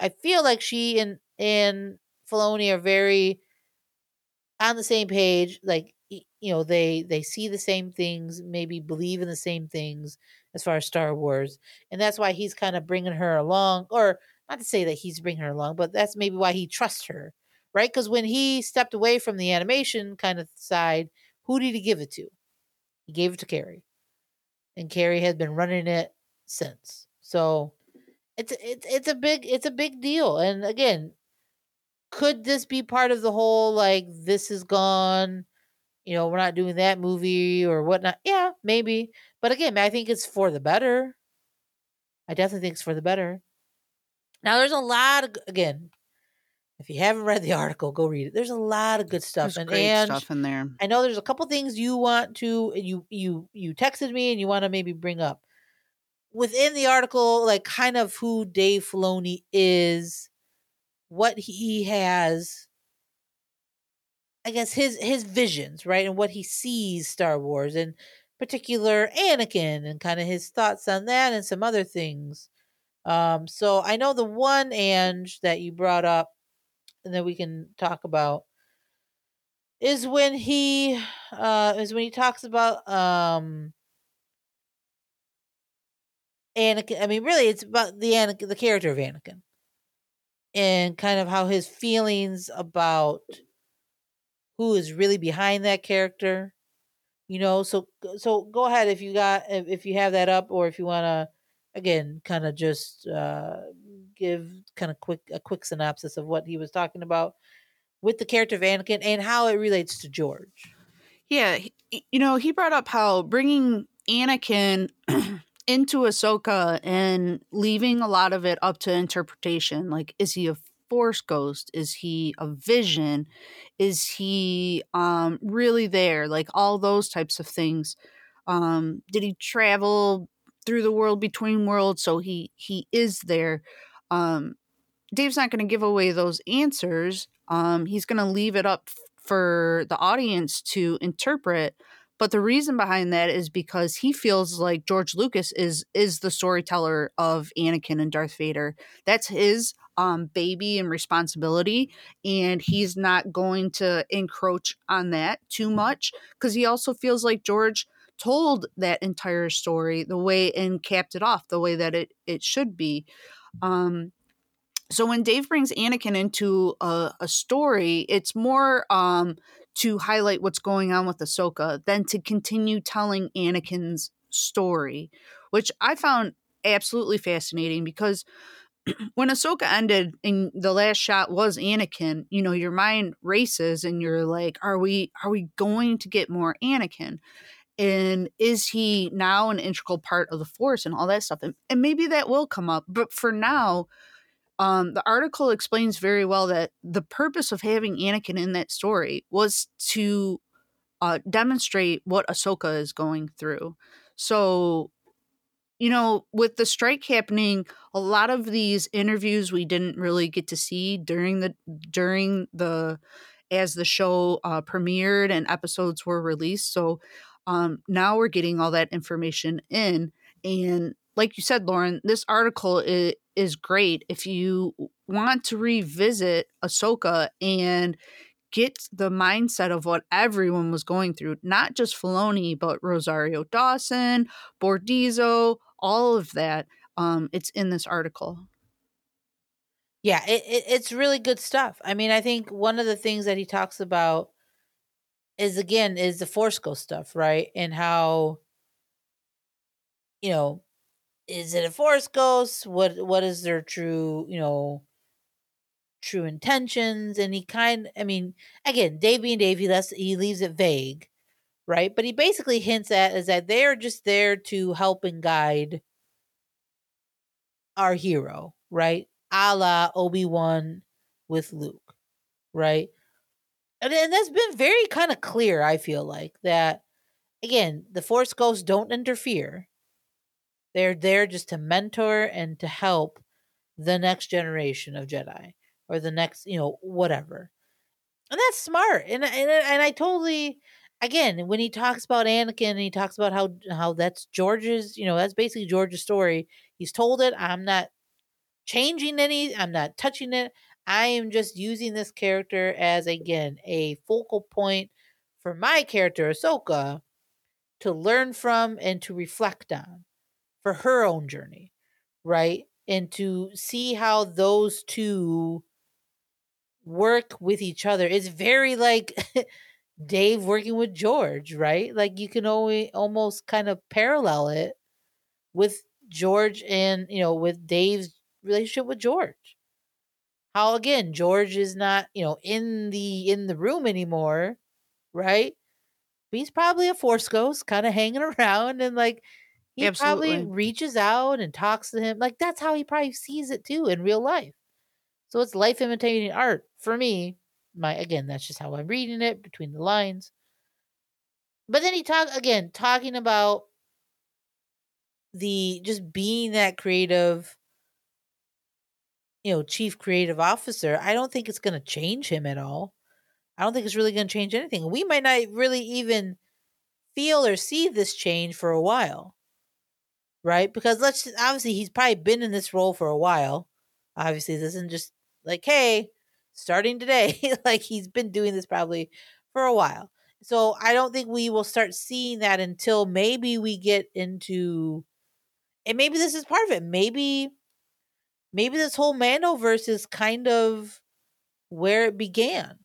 I feel like she and and Filoni are very on the same page. Like you know, they they see the same things, maybe believe in the same things as far as Star Wars. And that's why he's kind of bringing her along, or not to say that he's bringing her along, but that's maybe why he trusts her, right? Because when he stepped away from the animation kind of side, who did he give it to? He gave it to Carrie. And Carrie has been running it since. So it's it's it's a big it's a big deal. And again, could this be part of the whole like this is gone? You know, we're not doing that movie or whatnot. Yeah, maybe. But again, I think it's for the better. I definitely think it's for the better. Now, there's a lot of again. If you haven't read the [laughs] article, go read it. There's a lot of good stuff there's and, and stuff in there. I know there's a couple things you want to you you you texted me and you want to maybe bring up within the article, like kind of who Dave Filoni is, what he has I guess his his visions, right, and what he sees Star Wars and particular Anakin and kind of his thoughts on that and some other things. Um, so I know the one Ange that you brought up and that we can talk about is when he uh is when he talks about um Anakin I mean really it's about the Anakin the character of Anakin and kind of how his feelings about who is really behind that character you know so so go ahead if you got if you have that up or if you want to again kind of just uh give kind of quick a quick synopsis of what he was talking about with the character of Anakin and how it relates to George. Yeah, you know, he brought up how bringing Anakin into Ahsoka and leaving a lot of it up to interpretation. Like, is he a force ghost? Is he a vision? Is he um really there? Like all those types of things. Um did he travel through the world between worlds so he he is there? Um Dave's not going to give away those answers. Um he's going to leave it up for the audience to interpret but the reason behind that is because he feels like George Lucas is is the storyteller of Anakin and Darth Vader. That's his um, baby and responsibility, and he's not going to encroach on that too much because he also feels like George told that entire story the way and capped it off the way that it it should be. Um, so when Dave brings Anakin into a, a story, it's more um, to highlight what's going on with Ahsoka than to continue telling Anakin's story, which I found absolutely fascinating because [clears throat] when Ahsoka ended and the last shot was Anakin, you know, your mind races and you're like, are we are we going to get more Anakin? And is he now an integral part of the force and all that stuff? And, and maybe that will come up. But for now, um, the article explains very well that the purpose of having Anakin in that story was to uh, demonstrate what Ahsoka is going through. So you know, with the strike happening, a lot of these interviews we didn't really get to see during the during the as the show uh, premiered and episodes were released. So um, now we're getting all that information in, and like you said, Lauren, this article is, is great if you want to revisit Ahsoka and get the mindset of what everyone was going through, not just Filoni, but Rosario Dawson, Bordizzo, all of that. Um, it's in this article. Yeah, it, it, it's really good stuff. I mean, I think one of the things that he talks about is again is the Force Ghost stuff, right? And how you know, is it a Force Ghost? What what is their true, you know, true intentions? And he kind I mean, again, being Dave, he lets he leaves it vague, right? But he basically hints at is that they're just there to help and guide our hero, right? A la Obi Wan with Luke, right? And, and that's been very kind of clear, I feel like, that again, the Force Ghosts don't interfere. They're there just to mentor and to help the next generation of Jedi or the next, you know, whatever. And that's smart. And and and I totally again, when he talks about Anakin and he talks about how how that's George's, you know, that's basically George's story. He's told it. I'm not changing any. I'm not touching it. I am just using this character as again a focal point for my character Ahsoka to learn from and to reflect on for her own journey, right? And to see how those two work with each other. It's very like [laughs] Dave working with George, right? Like you can only almost kind of parallel it with George and you know with Dave's relationship with George. How again George is not you know in the in the room anymore, right? He's probably a force ghost, kind of hanging [laughs] around, and like he Absolutely. probably reaches out and talks to him. Like that's how he probably sees it too in real life. So it's life imitating art for me my again that's just how i'm reading it between the lines but then he talk again talking about the just being that creative you know chief creative officer i don't think it's going to change him at all i don't think it's really going to change anything we might not really even feel or see this change for a while right because let's just, obviously he's probably been in this role for a while obviously this isn't just like hey starting today. [laughs] like he's been doing this probably for a while. So I don't think we will start seeing that until maybe we get into and maybe this is part of it. Maybe maybe this whole Mandoverse is kind of where it began.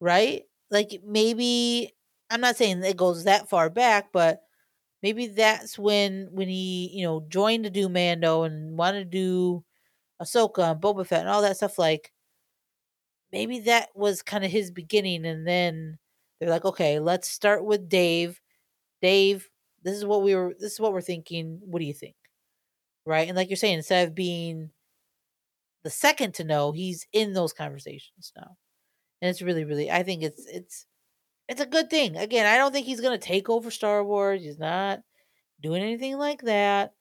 Right? Like maybe I'm not saying it goes that far back, but maybe that's when when he, you know, joined to do Mando and wanted to do Ahsoka and Boba Fett and all that stuff like maybe that was kind of his beginning and then they're like okay let's start with dave. Dave this is what we were this is what we're thinking. What do you think? Right? And like you're saying instead of being the second to know he's in those conversations now. And it's really really i think it's it's it's a good thing again i don't think he's to take over star wars he's not doing anything like that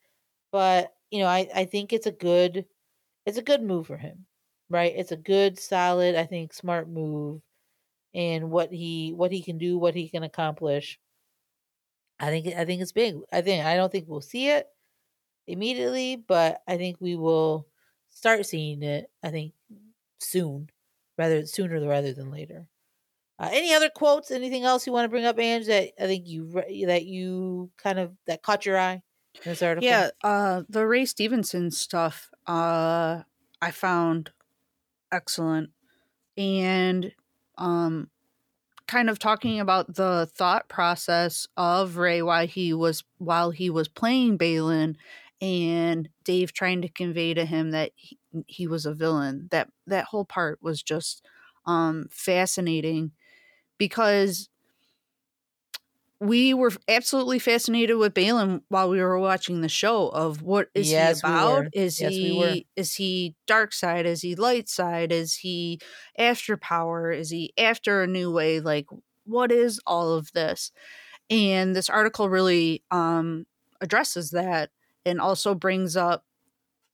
but you know i i think it's a good it's a good move for him right? It's a good, solid, I think, smart move and what he what he can do, what he can accomplish. I think I think it's big. I think I don't think we'll see it immediately, but I think we will start seeing it. I think soon, rather sooner rather than later. Uh, any other quotes? Anything else you want to bring up, Ange? That I think you that you kind of that caught your eye in this article. Yeah, uh, the Ray Stevenson stuff. Uh, I found excellent and um kind of talking about the thought process of Ray while he was while he was playing Baylan, and Dave trying to convey to him that he, he was a villain. That that whole part was just um, fascinating because we were absolutely fascinated with Baylan while we were watching the show of what is yes, he about? We is yes, he we is he dark side? Is he light side? Is he after power? Is he after a new way? Like what is all of this? And this article really um addresses that and also brings up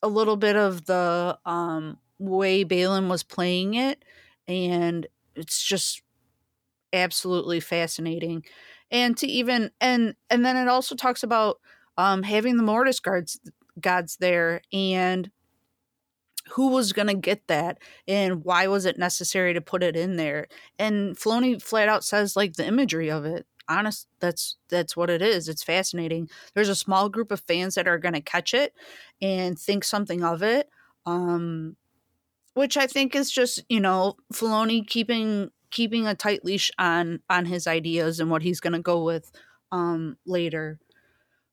a little bit of the um way Baylan was playing it and it's just absolutely fascinating. And to even and and then it also talks about um having the mortis guards gods there and who was going to get that and why was it necessary to put it in there? And Filoni flat out says like the imagery of it honest that's that's what it is. It's fascinating. There's a small group of fans that are going to catch it and think something of it um which i think is just you know Filoni keeping keeping a tight leash on on his ideas and what he's going to go with um later.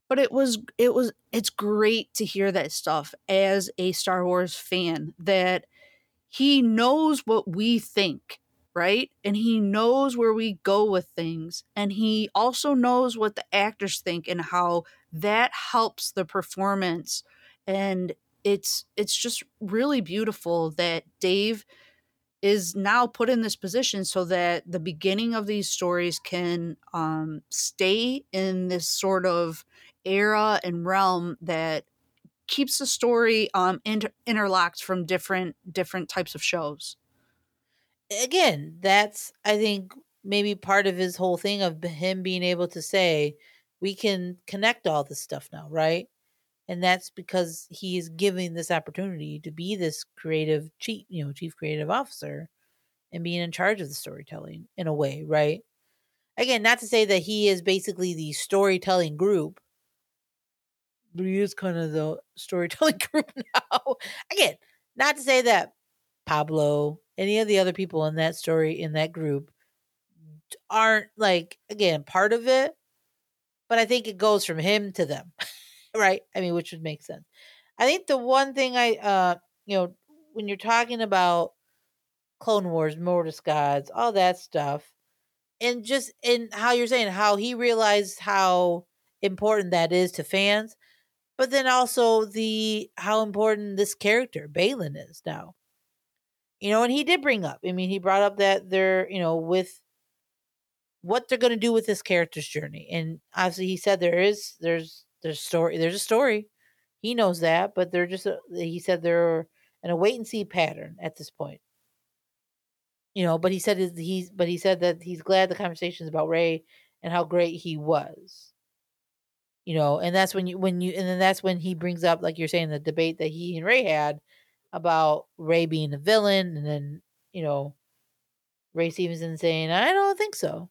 But it was it was it's great to hear that stuff as a Star Wars fan that he knows what we think right? And he knows where we go with things and he also knows what the actors think and how that helps the performance. And it's it's just really beautiful that Dave is now put in this position so that the beginning of these stories can um, stay in this sort of era and realm that keeps the story um, inter- interlocked from different different types of shows. Again, that's I think maybe part of his whole thing of him being able to say we can connect all this stuff now, right? And that's because he is giving this opportunity to be this creative chief, you know, chief creative officer and being in charge of the storytelling in a way, right? Again, not to say that he is basically the storytelling group, but he is kind of the [laughs] storytelling [laughs] group now. Again, not to say that Pablo, any of the other people in that story in that group aren't like again part of it, but I think it goes from him to them. [laughs] right? I mean, which would make sense. I think the one thing I, uh, you know, when you're talking about Clone Wars, Mortis Gods, all that stuff, and just in how you're saying how he realized how important that is to fans, but then also the how important this character Baylan is now. You know, and he did bring up. I mean, he brought up that they're, you know, with what they're going to do with this character's journey, and obviously he said there is there's there's story. There's a story. He knows that, but they're just. Uh, a, he said they're in a wait and see pattern at this point. You know, but he said he's. But he said that he's glad the conversations about Ray and how great he was. You know, and that's when you when you and then that's when he brings up like you're saying the debate that he and Ray had about Ray being a villain, and then you know Ray Stevenson saying, "I don't think so,"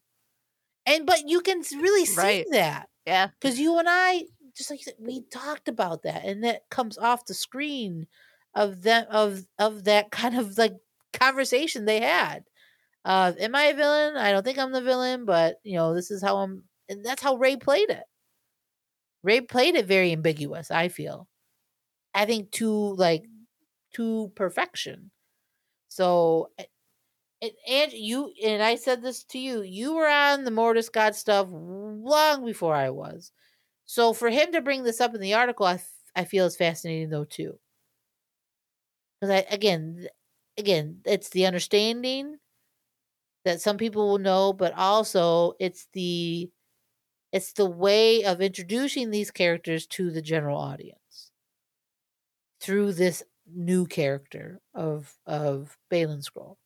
and but you can really see right. that, yeah, because you and I just like said, we talked about that, and that comes off the screen of that of of that kind of like conversation they had. Uh, am I a villain? I don't think I'm the villain, but you know, this is how I'm, and that's how Ray played it. Ray played it very ambiguous. I feel, I think to like to perfection. So, and, and you and I said this to you. You were on the Mortis God stuff long before I was. So for him to bring this up in the article, I, f- I feel is fascinating though too. Because I again, again, it's the understanding that some people will know, but also it's the it's the way of introducing these characters to the general audience through this new character of of Baylan Scroll.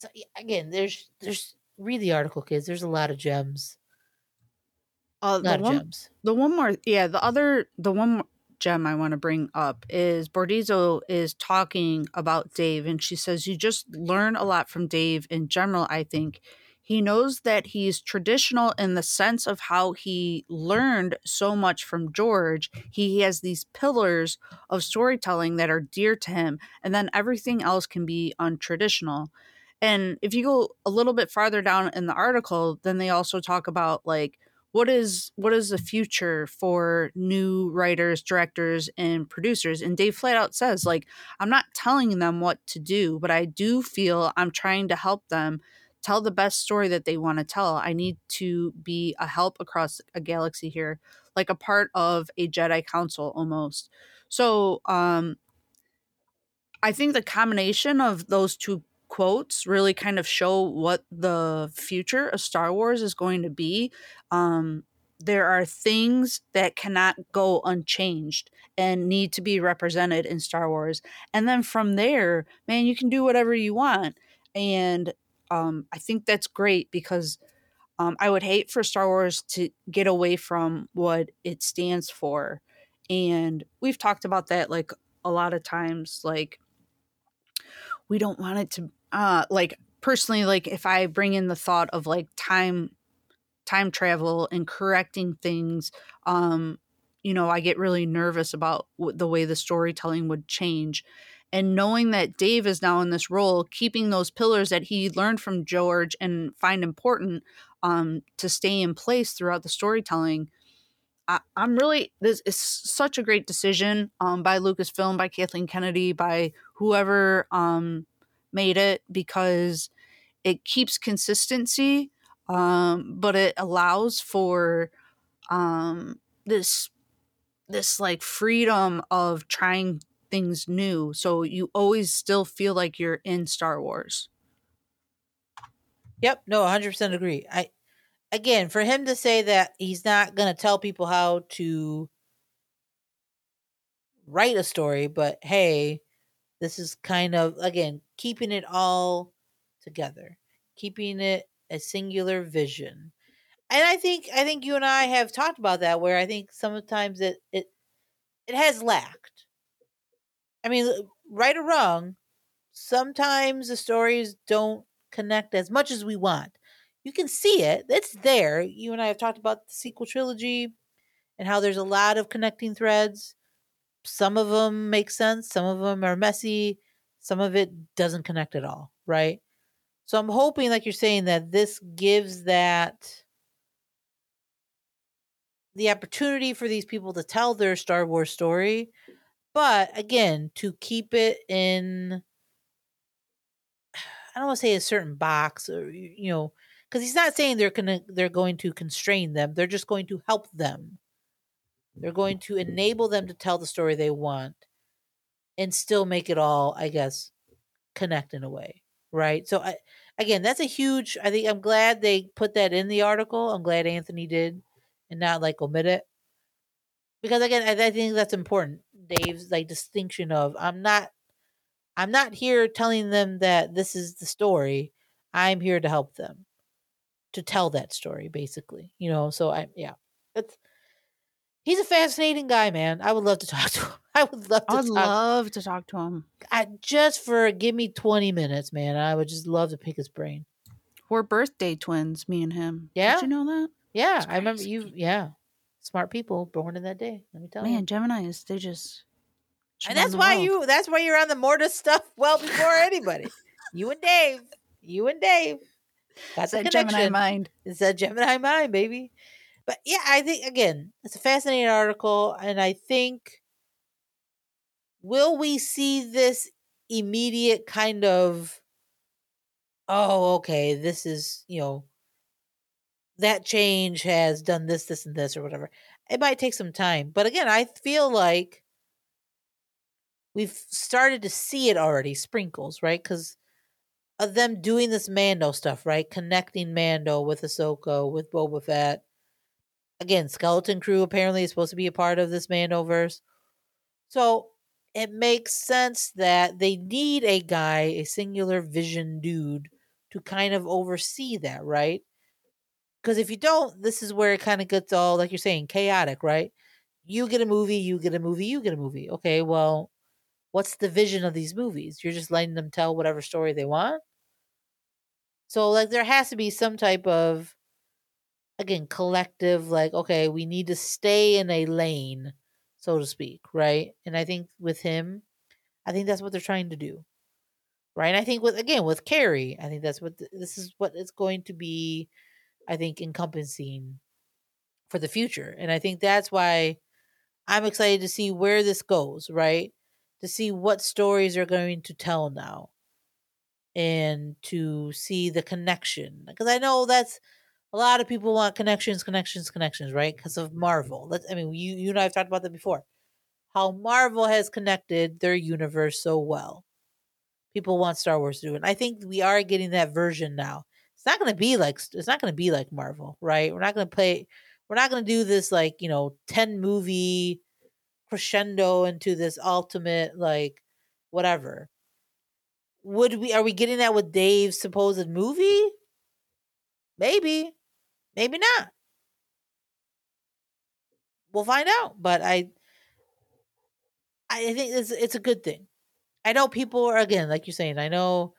So again, there's there's read the article, kids. There's a lot of gems uh, the one, gems. The one more, yeah. The other, the one gem I want to bring up is Bordizzo is talking about Dave, and she says you just learn a lot from Dave in general. I think he knows that he's traditional in the sense of how he learned so much from George. He has these pillars of storytelling that are dear to him, and then everything else can be untraditional. And if you go a little bit farther down in the article, then they also talk about like what is what is the future for new writers directors and producers? And dave flat out says like i'm not telling them what to do but i do feel i'm trying to help them tell the best story that they want to tell. I need to be a help across a galaxy here like a part of a jedi council almost. So um i think the combination of those two quotes really kind of show what the future of Star Wars is going to be. Um, there are things that cannot go unchanged and need to be represented in Star Wars. And then from there, man, you can do whatever you want. And um, I think that's great because um, I would hate for Star Wars to get away from what it stands for. And we've talked about that like a lot of times. Like, we don't want it to uh like personally like if i bring in the thought of like time time travel and correcting things um you know i get really nervous about the way the storytelling would change. And knowing that dave is now in this role keeping those pillars that he learned from george and find important um to stay in place throughout the storytelling I, am really this is such a great decision um, by Lucasfilm, by Kathleen Kennedy, by whoever um, made it because it keeps consistency, um, but it allows for um, this this like freedom of trying things new. So you always still feel like you're in Star Wars. Yep, no, 100% agree. I again, for him to say that he's not going to tell people how to write a story, but hey, this is kind of again keeping it all together, keeping it a singular vision. And I think I think you and I have talked about that where I think sometimes it it it has lacked. I mean, right or wrong, sometimes the stories don't connect as much as we want. You can see it. It's there. You and I have talked about the sequel trilogy and how there's a lot of connecting threads some of them make sense, some of them are messy, some of it doesn't connect at all, right? So I'm hoping, like you're saying, that this gives that the opportunity for these people to tell their Star Wars story, but again, to keep it in [sighs] I don't want to say a certain box or you know, because he's not saying they're gonna they're going to constrain them. They're just going to help them. They're going to enable them to tell the story they want and still make it all, I guess, connect in a way. Right. So I again that's a huge I think I'm glad they put that in the article. I'm glad Anthony did and not like omit it. Because again, I, I think that's important. Dave's like distinction of I'm not I'm not here telling them that this is the story. I'm here to help them to tell that story, basically. You know, so I yeah. It's He's a fascinating guy, man. I would love to [laughs] talk to him. I would love to. I'd love to talk to him. I, just for give me twenty minutes, man. I would just love to pick his brain. We're birthday twins, me and him. Yeah, did you know that? Yeah, I remember you. Yeah, smart people born in that day. Let me tell man, you, man, Gemini's they just. And that's why world. you. That's why you're on the Mortis stuff [laughs] well before anybody. you and Dave. You and Dave. That's a Gemini mind. It's a Gemini mind, baby. But yeah, I think again, it's a fascinating article, and I think will we see this immediate kind of oh, okay, this is, you know, that change has done this, this, and this, or whatever. It might take some time. But again, I feel like we've started to see it already, sprinkles, right? Because of them doing this Mando stuff, right? Connecting Mando with Ahsoka, with Boba Fett, again, Skeleton Crew apparently is supposed to be a part of this Mandoverse. So it makes sense that they need a guy, a singular vision dude, to kind of oversee that, right? Because if you don't, this is where it kind of gets all, like you're saying, chaotic, right? You get a movie, you get a movie, you get a movie. Okay, well, what's the vision of these movies? You're just letting them tell whatever story they want. So, like, there has to be some type of again collective like okay we need to stay in a lane so to speak right and i think with him i think that's what they're trying to do right and i think with again with carrie i think that's what this is what it's going to be i think encompassing for the future. And I think that's why I'm excited to see where this goes, right? To see what stories are going to tell now and to see the connection. Because I know that's a lot of people want connections, connections, connections, right? Because of mm-hmm. Marvel. Let's, I mean, you, you and I have talked about that before. How Marvel has connected their universe so well. People want Star Wars to do it. And I think we are getting that version now. It's not going to be like it's not going to be like Marvel, right? We're not going to play. We're not going to do this like you know ten movie crescendo into this ultimate like whatever. Would we are we getting that with Dave's supposed movie? Maybe. Maybe not. We'll find out, but I I think it's it's a good thing. I know people are again, like you're saying, I know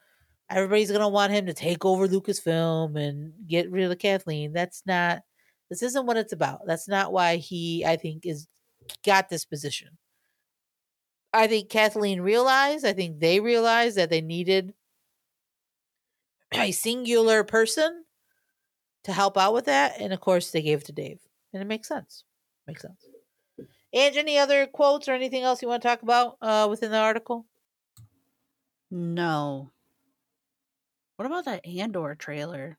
everybody's gonna want him to take over Lucasfilm and get rid of Kathleen. That's not this isn't what it's about. That's not why he I think is got this position. I think Kathleen realized, I think they realized that they needed a singular person to help out with that. And of course, they gave it to Dave. And it makes sense. Makes sense. And any other quotes or anything else you want to talk about uh, within the article? No. What about that Andor trailer?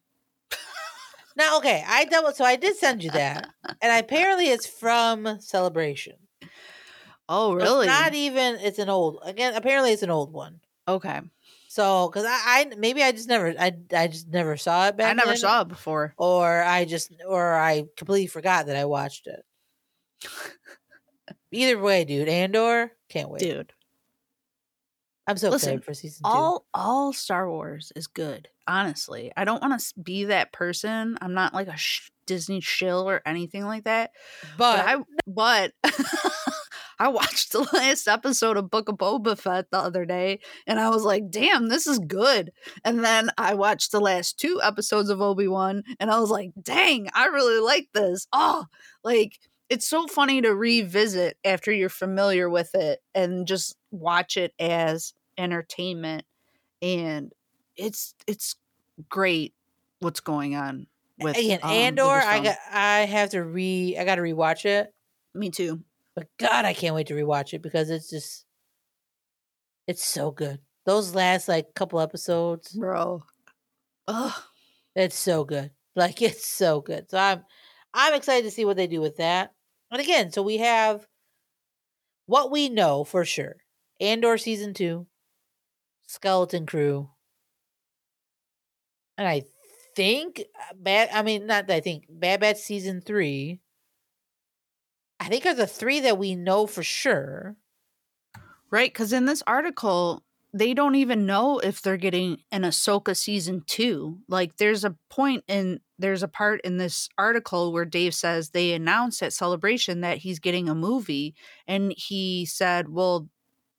now, okay, I double so I did send you that, and apparently it's from Celebration. Oh, really? It's not even. It's an old. Again, apparently it's an old one. Okay. So, because I, I maybe I just never I I just never saw it back. I never then, saw it before, or I just or I completely forgot that I watched it. Either way, dude, Andor can't wait, dude. I'm so Listen, excited for season two. All all Star Wars is good. Honestly, I don't want to be that person. I'm not like a sh- Disney shill or anything like that. But, but I but [laughs] I watched the [laughs] last episode of Book of Boba Fett the other day and I was like, damn, this is good. And then I watched the last two episodes of Obi Wan and I was like, dang, I really like this. Oh, like it's so funny to revisit after you're familiar with it and just watch it as entertainment and it's it's great what's going on with again um, andor i got i have to re i gotta rewatch it me too but God, I can't wait to rewatch it because it's just it's so good. Those last like couple episodes, bro. Oh, it's so good. Like it's so good. So I'm I'm excited to see what they do with that. And again, so we have what we know for sure. Andor season 2, Skeleton Crew. And I think uh, bad I mean not that I think Bad Batch season 3 I think are the three that we know for sure. Right, because in this article, they don't even know if they're getting an Ahsoka season two. Like, there's a point in there's a part in this article where Dave says they announced at Celebration that he's getting a movie, and he said, "Well,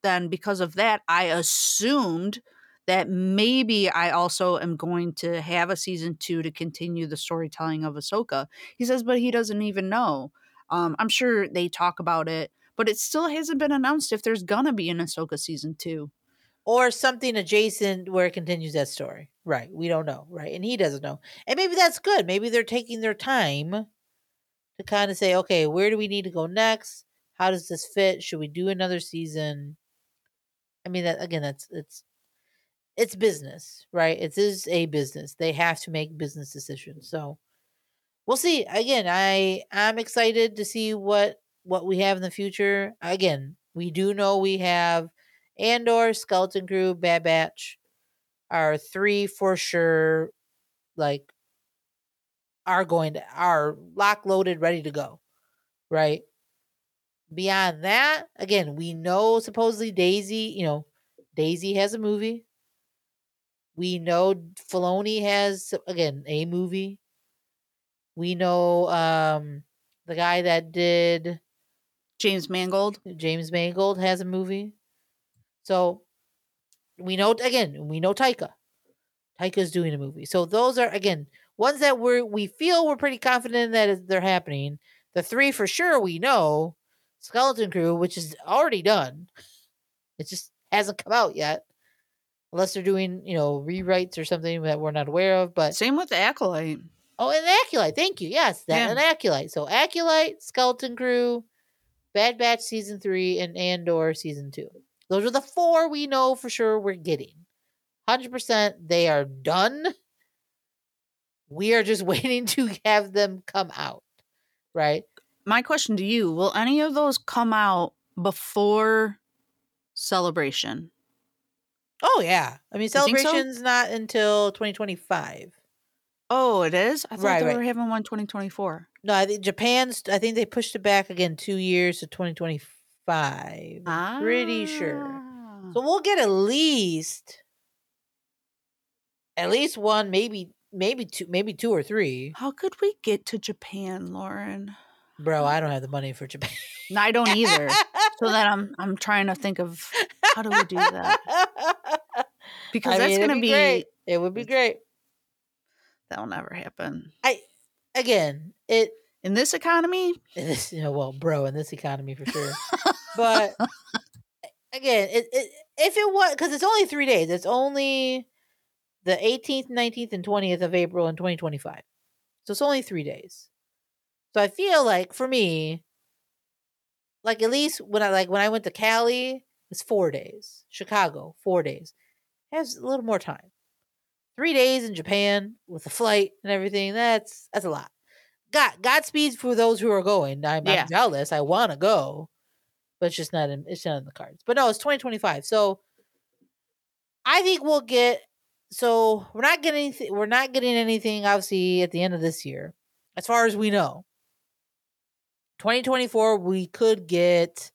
then because of that, I assumed." That maybe I also am going to have a season two to continue the storytelling of Ahsoka. He says, but he doesn't even know. Um, I'm sure they talk about it, but it still hasn't been announced if there's gonna be an Ahsoka season two. Or something adjacent where it continues that story. Right. We don't know. Right. And he doesn't know. And maybe that's good. Maybe they're taking their time to kind of say, okay, where do we need to go next? How does this fit? Should we do another season? I mean that again, that's it's it's business, right? It is a business. They have to make business decisions. So we'll see. Again, I I'm excited to see what what we have in the future. Again, we do know we have Andor, Skeleton Crew, Bad Batch are three for sure. Like are going to are lock loaded, ready to go. Right. Beyond that, again, we know supposedly Daisy, you know, Daisy has a movie. We know Filoni has again a movie. We know um the guy that did James Mangold. James Mangold has a movie. So we know again, we know Taika. Taika's doing a movie. So those are again ones that we're we feel we're pretty confident that they're happening. The three for sure we know. Skeleton Crew, which is already done. It just hasn't come out yet. Unless they're doing, you know, rewrites or something that we're not aware of. But same with the Acolyte. Oh, and Acolyte. Thank you. Yes, that yeah. an Acolyte. So Acolyte, Skeleton Crew, Bad Batch season three, and Andor season two. Those are the four we know for sure we're getting. 100% they are done. We are just [laughs] waiting to have them come out, right? My question to you will any of those come out before celebration? Oh, yeah. I mean, celebration's so? not until 2025. Oh, it is? I thought right, they right. were having one 2024. No, I think Japan's, I think they pushed it back again two years to 2025. Ah. Pretty sure. So we'll get at least at least one, maybe maybe two, maybe two or three. How could we get to Japan, Lauren? Bro, I don't have the money for Japan. No, I don't either. so then I'm [laughs] I'm trying to think of how do we do that? [laughs] Because I that's mean, gonna be, be great. It would be great. That'll never happen. I again, it in this economy. [laughs] In this, you know, well, bro, in this economy for sure. but [laughs] again, it, it if it was because it's only three days. It's only the 18th, 19th, and 20th of April in 2025. So it's only three days. So I feel like for me, like at least when I like when I went to Cali, it's four days. Chicago, four days. It has a little more time. Three days in Japan with a flight and everything. That's that's a lot. God Godspeed for those who are going. I'm, yeah. I'm jealous. I want to go, but it's just not in it's not in the cards. But no, it's 2025. So I think we'll get so we're not getting anything, we're not getting anything obviously at the end of this year as far as we know 2024 we could get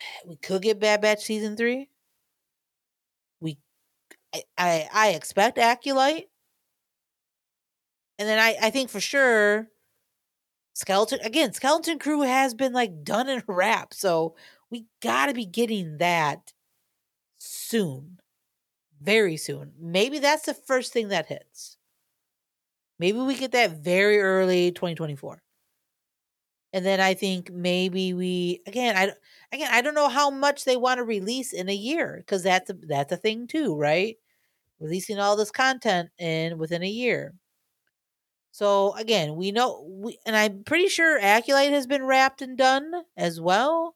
[sighs] we could get bad batch season 3 we i i, I expect Acolyte. and then i i think for sure skeleton again skeleton crew has been like done in [laughs] a wrap so we got to be getting that soon very soon. Maybe that's the first thing that hits. Maybe we get that very early 2024. And then I think maybe we again I again I don't know how much they want to release in a year cuz that's a, that's a thing too, right? Releasing all this content in within a year. So again, we know we and I'm pretty sure Acolyte has been wrapped and done as well.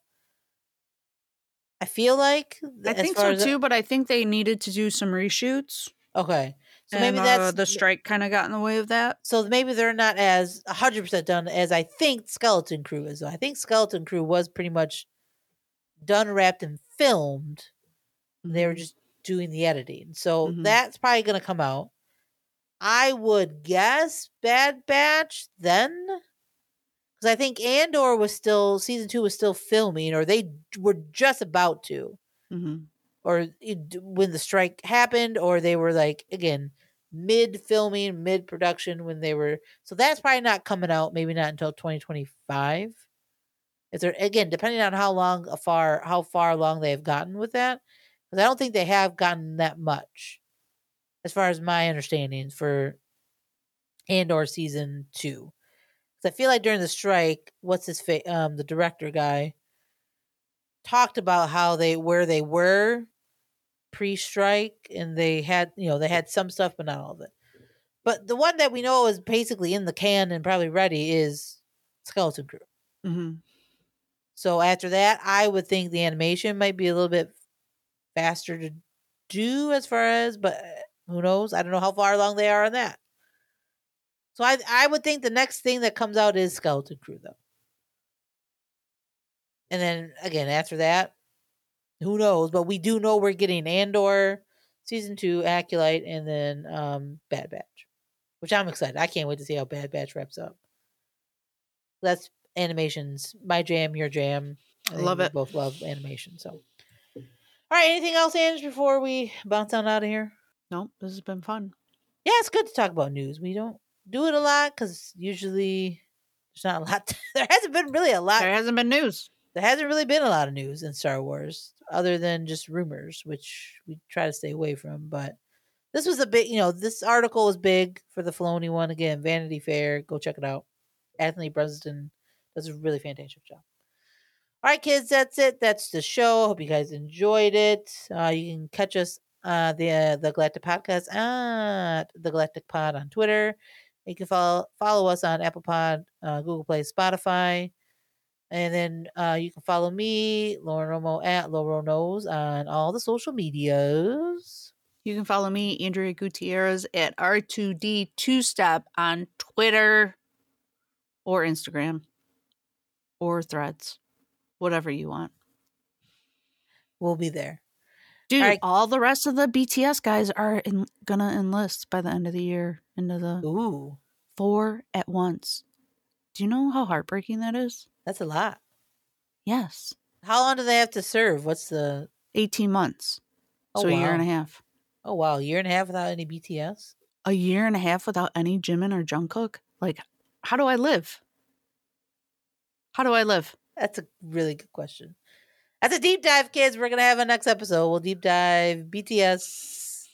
I feel like I think so too, but I think they needed to do some reshoots. Okay. So and, maybe uh, that's uh, the strike kind of got in the way of that. So maybe they're not as 100% done as I think Skeleton Crew is. I think Skeleton Crew was pretty much done, wrapped, and filmed. Mm-hmm. They were mm-hmm. just doing the editing. So mm-hmm. that's probably going to come out. I would guess Bad Batch then. Because I think Andor was still, season two was still filming, or they were just about to. Mm-hmm. Or it, when the strike happened, or they were like, again, mid filming, mid production when they were. So that's probably not coming out, maybe not until 2025 if they're again depending on how long far how far along they've gotten with that because i don't think they have gotten that much as far as my understanding for Andor season two. Because i feel like during the strike what's his face um the director guy talked about how they where they were pre-strike and they had you know they had some stuff but not all of it. But the one that we know is basically in the can and probably ready is skeleton crew. Mm-hmm. So after that, I would think the animation might be a little bit faster to do as far as, but uh, who knows? I don't know how far along they are on that. So I I would think the next thing that comes out is Skeleton Crew though. And then again after that, who knows? But we do know we're getting Andor season two, Acolyte, and then um Bad Batch. Which I'm excited. I can't wait to see how Bad Batch wraps up. That's animations. My jam, your jam. I love it. Both love animation. So all right, anything else, Ange, before we bounce on out of here? No, this has been fun. Yeah, it's good to talk about news. We don't do it a lot because usually there's not a [laughs] lot. To, there hasn't been really a lot. There hasn't been news. There hasn't really been a lot of news in Star Wars other than just rumors, which we try to stay away from. But this was a big, you know, this article was big for the Filoni one. Again, Vanity Fair. Go check it out. Anthony Breznican does a really fantastic job. All right, kids, that's it. That's the show. Hope you guys enjoyed it. Uh, you can catch us uh, the uh, the Galactic Podcast at the Galactic Pod on Twitter You can follow follow us on Apple Pod, uh, Google Play, Spotify. And then uh, you can follow me, Lauren Romo at Laurel Knows on all the social medias. You can follow me, Andrea Gutierrez, at R2D Two Step on Twitter or Instagram or threads, whatever you want. We'll be there. Dude, all, right. all the rest of the BTS guys are in, gonna enlist by the end of the year into the Ooh. four at once. Do you know how heartbreaking that is? That's a lot. Yes. How long do they have to serve? What's the 18 months. Oh, so wow. a year and a half. Oh wow, a year and a half without any BTS? A year and a half without any Jimin or Jungkook? Like, how do I live? How do I live? That's a really good question. That's a deep dive, kids. We're gonna have a next episode. We'll deep dive BTS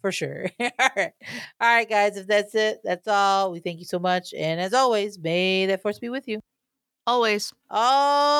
for sure. [laughs] all right. All right, guys. If that's it, that's all. We thank you so much. And as always, may that force be with you. Always. Always.